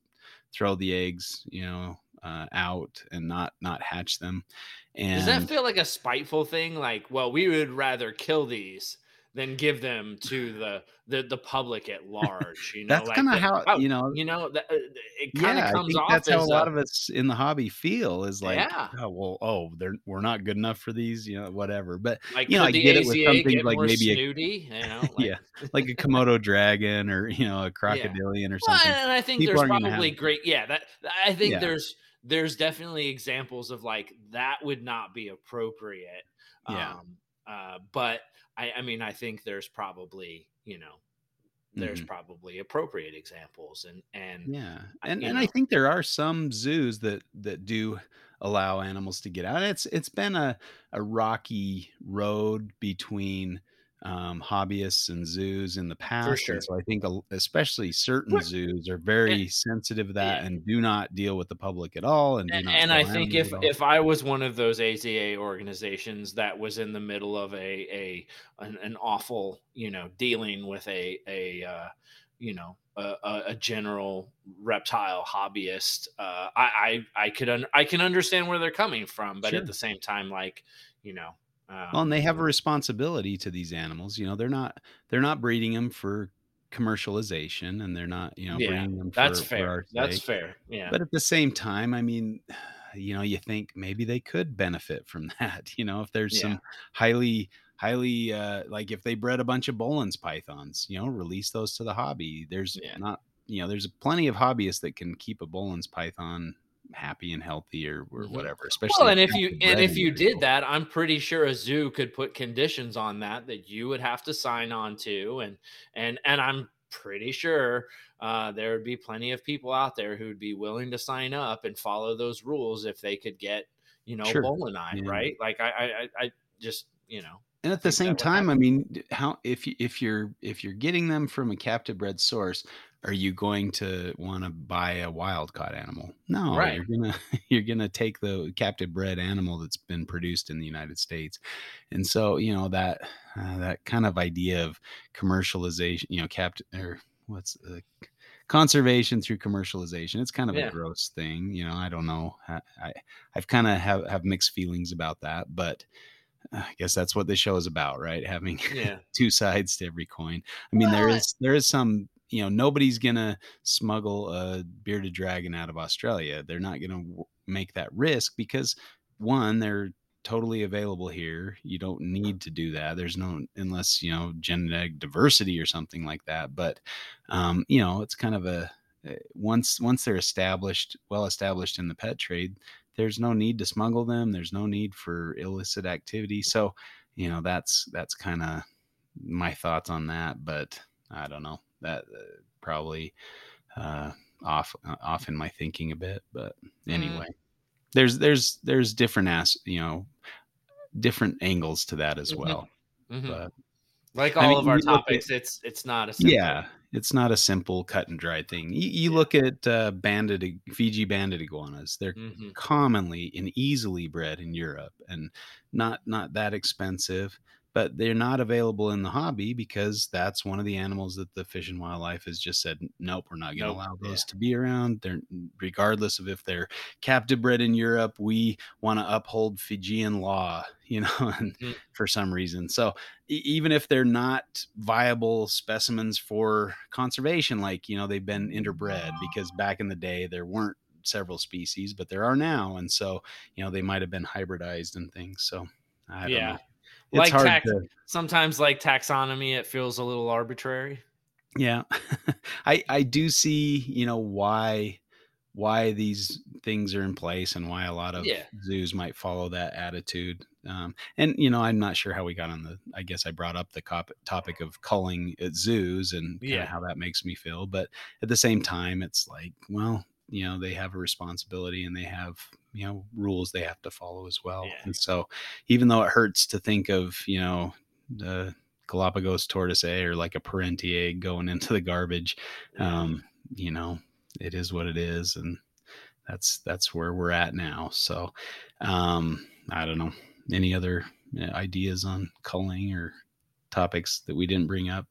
throw the eggs, you know, uh, out and not not hatch them. And Does that feel like a spiteful thing? Like, well, we would rather kill these than give them to the the, the public at large. You know, That's like kinda how- oh, you know- you know, that, uh, it kind of yeah, comes off that's how a lot a- of us in the hobby feel is like, Yeah. oh well, oh, they're we're not good enough for these, you know, whatever. But like you know, I get it with something like maybe a- snooty, you know, *laughs* like, yeah, like a Komodo dragon or you know a crocodilian or Well, something. and I think People there's probably great. Yeah, that I think Yeah. there's there's definitely examples of like that would not be appropriate. Yeah. Um, uh, but I, I mean, I think there's probably you know there's Mhm. probably appropriate examples and and Yeah, I- and and I think there are some zoos that that do allow animals to get out. It's it's been a a rocky road between um, hobbyists and zoos in the past. sure. So I think especially certain Well, zoos are very sensitive to that yeah. and do not deal with the public at all. And and, and I think if animals at all. if I was one of those AZA organizations that was in the middle of a a an, an awful you know dealing with a a uh, you know a, a a general reptile hobbyist, uh, I I I could un- I can understand where they're coming from, but Sure. at the same time, like you know, um, Well, and they have a responsibility to these animals. You know, they're not they're not breeding them for commercialization, and they're not you know yeah, breeding them. that's for, for fair. our That's fair. Yeah, But at the same time, I mean, *sighs* you know, you think maybe they could benefit from *laughs* that. You know, if there's Yeah. some highly highly uh like if they bred a bunch of Boelen's pythons, you know, release those to the hobby. There's Yeah. not you know, there's plenty of hobbyists that can keep a Boelen's python happy and healthy or, or whatever. Especially well, and if you and if you did that, I'm pretty sure a zoo could put conditions on that that you would have to sign on to, and and and I'm pretty sure uh, there would be plenty of people out there who'd be willing to sign up and follow those rules if they could get you know Sure. eye Yeah. right. Like I, I I- just you know And at the same would time, I mean, how if you, if you're if you're getting them from a captive bred source, are you going to want to buy a wild caught animal? No, Right. you're gonna *laughs* you're gonna take the captive bred animal that's been produced in the United States, and so you know that uh, that kind of idea of commercialization, you know, capt or what's uh, conservation through commercialization. It's kind of Yeah. a gross thing, you know. I don't know. I, I I've kind of have have mixed feelings about that, but. I guess that's what the show is about, right? Having yeah *laughs* two sides to every coin. I mean, there Well, is there is some, you know, nobody's gonna smuggle a bearded dragon out of Australia. They're not gonna w- make that risk because one, they're totally available here. You don't need to do that. There's no unless you know genetic diversity or something like that. But um, you know, it's kind of a uh, once once they're established, well established in the pet trade, there's no need to smuggle them. There's no need for illicit activity. So, you know, that's that's kind of my thoughts on that. But I don't know that uh, probably uh, off uh, off in my thinking a bit. But anyway, there's there's there's different ass you know different angles to that as Mhm. well. Mhm. But like all I mean, of our topics, at, it's it's not a simple. yeah, it's not a simple cut and dry thing. You, you yeah. look at uh, banded Fiji banded iguanas; they're mm-hmm. commonly and easily bred in Europe, and not not that expensive but they're not available in the hobby because that's one of the animals that the fish and wildlife has just said nope we're not going to nope. allow those yeah. to be around they're regardless of if they're captive bred in europe we want to uphold fijian law *laughs* you know and mm-hmm. for some reason so even if they're not viable specimens for conservation like you know they've been interbred because back in the day there weren't several species but there are now and so you know they might have been hybridized and things so I yeah know like tax, to... sometimes like taxonomy, it feels a little arbitrary. Yeah, *laughs* I I do see you know why why these things are in place and why a lot of yeah. zoos might follow that attitude. Um, and you know, I'm not sure how we got on the. I guess I brought up the cop- topic of culling at zoos and yeah. how that makes me feel. But at the same time, it's like, well, you know, they have a responsibility and they have you know rules they have to follow as well. Yeah. and so even though it hurts to think of you know the galapagos tortoise a or like a perentie egg going *laughs* into the garbage um you know it is what it is and that's that's where we're at now. So um i don't know. Any other uh, ideas on culling or topics that we didn't bring up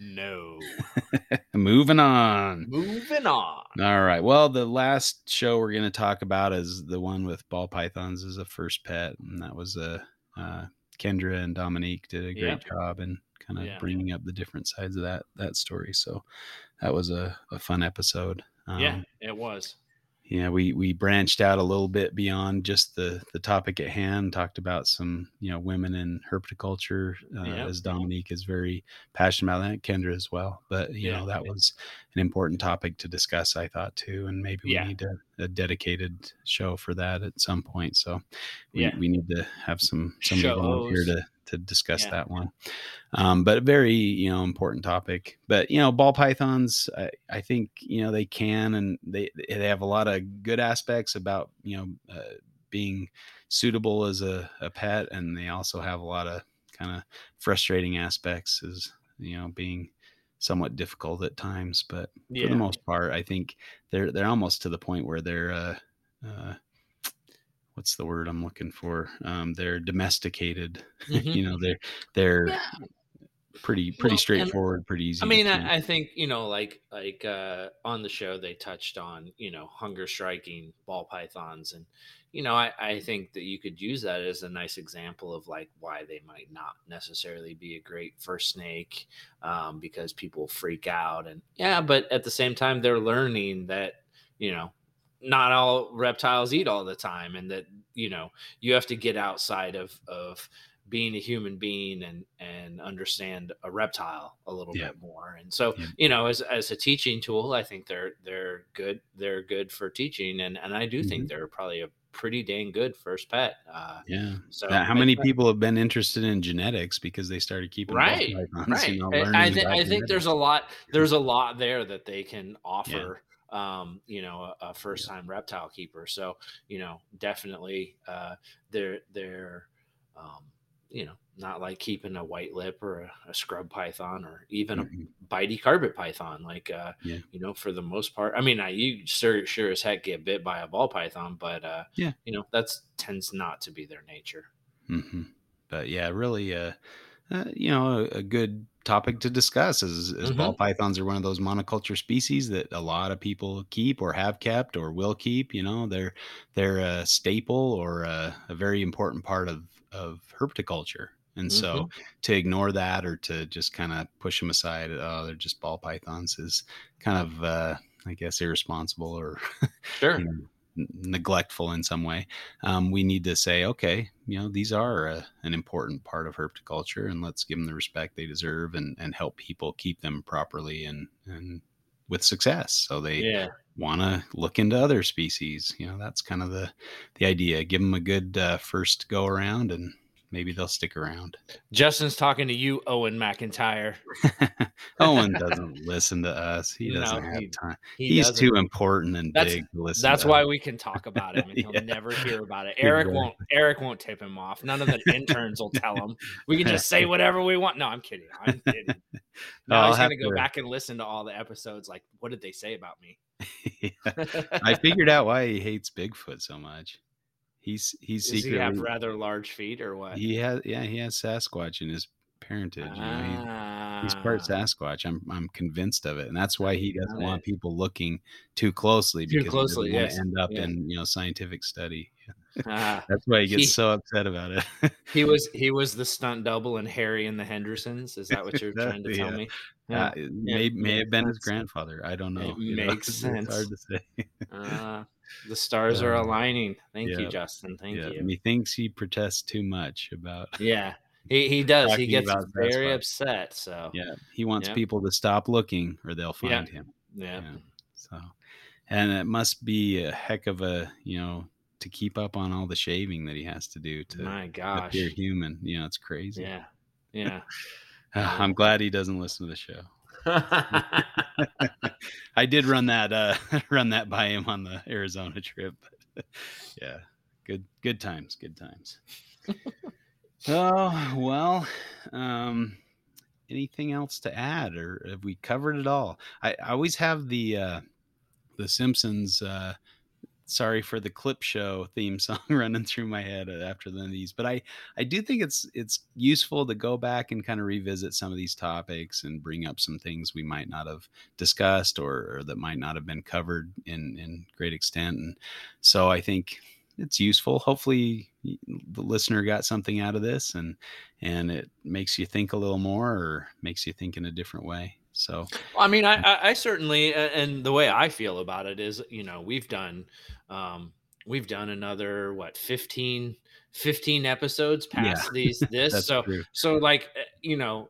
no. *laughs* Moving on. Moving on. All right. Well, the last show we're going to talk about is the one with ball pythons as a first pet, and that was a uh, uh, Kendra and Dominique did a great yeah. job in kind of yeah. bringing up the different sides of that that story. So that was a, a fun episode. Um, yeah, it was yeah, we we branched out a little bit beyond just the the topic at hand. Talked about some you know women in herpetoculture, uh, yeah. as Dominique is very passionate about that. Kendra as well, but you yeah. know that was an important topic to discuss. I thought too, and maybe we yeah. need a, a, dedicated show for that at some point. So we, yeah. we need to have some somebody here to to discuss yeah. that one. Um, but a very, you know, important topic. But you know, ball pythons, I, I, think you know they can and they they have a lot of good aspects about you know uh, being suitable as a, a pet, and they also have a lot of kind of frustrating aspects as you know being somewhat difficult at times. But yeah. for the most part, I think they're they're almost to the point where they're uh, uh, what's the word I'm looking for? Um, they're domesticated. *laughs* Mm-hmm. you know, they're they're yeah. pretty pretty well, straightforward, pretty easy. I mean, I, I, think you know, like like uh, on the show they touched on you know hunger striking ball pythons, and you know, I, I think that you could use that as a nice example of like why they might not necessarily be a great first snake um, because people freak out and yeah, but at the same time they're learning that you know not all reptiles eat all the time and that you know you have to get outside of of being a human being and and understand a reptile a little yeah. bit more and so yeah. you know as as a teaching tool i think they're they're good they're good for teaching and and i do mm-hmm. think they're probably a pretty dang good first pet uh, yeah so how many people have been interested in genetics because they started keeping right right you know, I, th- I think there's a lot there's a lot there that they can offer um, you know, a, a first time yeah. reptile keeper. So, you know, definitely uh, they're, they're, um, you know, not like keeping a white lip or a, a scrub python or even mm-hmm. a bitey carpet python. Like, uh, yeah. you know, for the most part, I mean, I, you sure, sure as heck get bit by a ball python, but, uh, yeah, you know, that's tends not to be their nature. Mm-hmm. But yeah, really, uh, uh, you know, a, a, good topic to discuss is, is mm-hmm. ball pythons are one of those monoculture species that a lot of people keep or have kept or will keep. You know, they're they're a staple or a, a very important part of of herpetoculture. And mm-hmm. so to ignore that or to just kind of push them aside, oh, they're just ball pythons is kind of, uh, I guess, irresponsible or *laughs* sure. you know, neglectful in some way, um, we need to say, okay, you know, these are a, an important part of herpetoculture, and let's give them the respect they deserve, and and help people keep them properly and and with success. So they yeah. want to look into other species. You know, that's kind of the the idea. Give them a good uh, first go around, and maybe they'll stick around. Justin's talking to you, Owen McIntyre. *laughs* Owen doesn't listen to us. He doesn't No, have he- time. He He's doesn't. too important and That's- big to listen. That's why us. we can talk about him, and he'll *laughs* Yeah. never hear about it. *laughs* Eric Exactly. won't. Eric won't tip him off. None of the interns will tell him. We can just say whatever we want. No, I'm kidding. I'm kidding. Now I'll he's gonna go to- back and listen to all the episodes. Like, what did they say about me? I figured out why he hates Bigfoot so much. He's he's Does he secretly have rather large feet or what? he has yeah he has Sasquatch in his parentage. You know, he- he's part Ah. Sasquatch. I'm I'm convinced of it, and that's why he doesn't want people looking too closely Too because closely, he yes. end up Yeah. in you know scientific study. Ah. That's why he gets He- so upset about it. *laughs* He was he was the stunt double in Harry and the Hendersons. Is that what you're trying to tell Yeah. me? Uh, it may may have been his grandfather. I don't know. It you know, *laughs* makes it's sense. hard to say. *laughs* Uh, the stars are Uh, aligning. Thank yeah. you, Justin. Thank yeah, you. and he thinks he protests too much about. Yeah, he he does. He gets very upset. So Yeah, he wants Yeah. people to stop looking, or they'll Yeah. find him. yeah. Yeah. So, and it must be a heck of a you know to keep up on all the shaving that he has to do to My gosh. appear human. You know, it's crazy. Yeah. Yeah. Uh, *laughs* I'm glad he doesn't listen to the show. *laughs* *laughs* I did run that uh run that by him on the Arizona trip. yeah. Good good times, good times. oh, well, um anything else to add or have we covered it all? I, I always have the uh the Simpsons uh sorry for the clip show theme *laughs* song running through my head uh, after the these but i i do think it's it's useful to go back and kind of revisit some of these topics and bring up some things we might not have discussed or, or that might not have been covered in in great extent and so i think it's useful. Hopefully the listener got something out of this and and it makes you think a little more or makes you think in a different way so I mean, I, I, I certainly, and the way I feel about it is, you know, we've done, um, we've done another what 15, 15 episodes past *laughs* these this. so true. so like uh, you know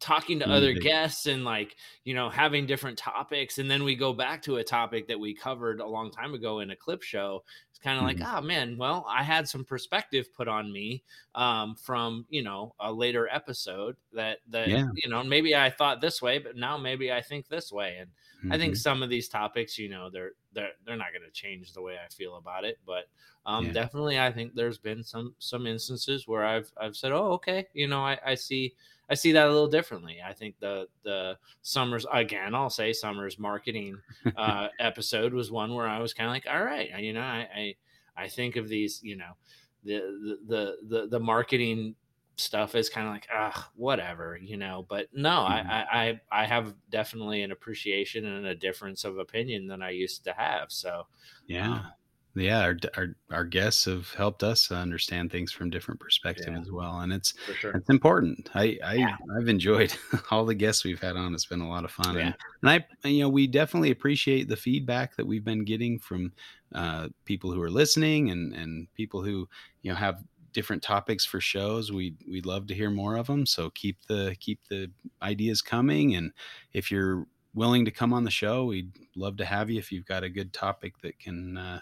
talking to other guests and like you know having different topics and then we go back to a topic that we covered a long time ago in a clip show kind of Mhm. like oh man well i had some perspective put on me um, from you know a later episode that that Yeah. you know maybe i thought this way but now maybe i think this way and I think Mhm. some of these topics, you know, they're they're they're not going to change the way I feel about it, but um, Yeah. definitely, I think there's been some some instances where I've I've said, oh, okay, you know, I, I see I see that a little differently. I think the the summers again, I'll say summers marketing uh, episode was one where I was kind of like, all right, you know, I, I I think of these, you know, the the the the marketing stuff is kind of like ah whatever you know but no Mhm. I, I i have definitely an appreciation and a difference of opinion than i used to have so Yeah. um, Yeah, our, our our guests have helped us understand things from different perspectives Yeah. as well, and it's sure it's important. I, I Yeah. I've enjoyed *laughs* all the guests we've had on. It's been a lot of fun, Yeah. and, and I you know we definitely appreciate the feedback that we've been getting from uh, people who are listening and and people who you know have different topics for shows. We we'd love to hear more of them. So keep the keep the ideas coming, and if you're willing to come on the show, we'd love to have you if you've got a good topic that can. Uh,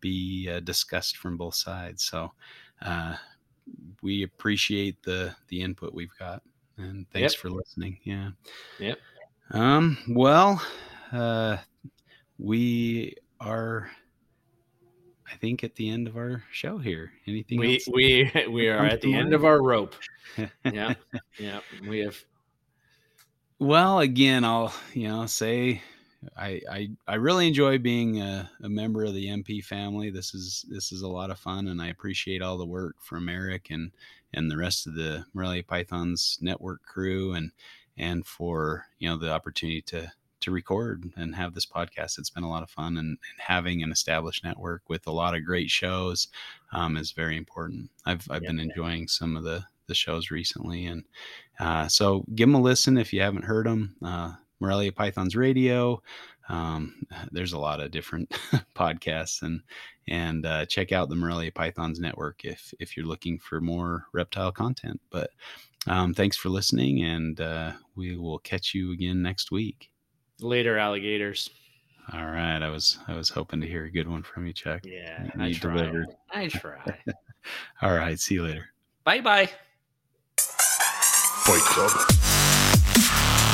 be uh, discussed from both sides. So uh, we appreciate the the input we've got, and thanks Yep. for listening. Yeah. Yep. Um. Well, uh, we are. I think at the end of our show here. Anything we else? we *laughs* we are at the end of our rope *laughs* yeah yeah we have Well, again, I'll you know say I I, I really enjoy being a, a member of the MP family. This is this is a lot of fun, and I appreciate all the work from Eric and and the rest of the Morelia Pythons network crew, and and for you know the opportunity to to record and have this podcast. It's been a lot of fun, and, and having an established network with a lot of great shows um, is very important. I've I've been enjoying some of the the shows recently, and uh, so give them a listen if you haven't heard them. Uh, Morelia Pythons Radio. Um, *sighs* there's a lot of different *laughs* podcasts and and uh, check out the Morelia Pythons network if if you're looking for more reptile content. But um, thanks for listening, and uh, we will catch you again next week. later alligators All right, I was I was hoping to hear a good one from you, Chuck. yeah You i try delivered. i *laughs* try All right, see you later. Bye bye. Fight Club.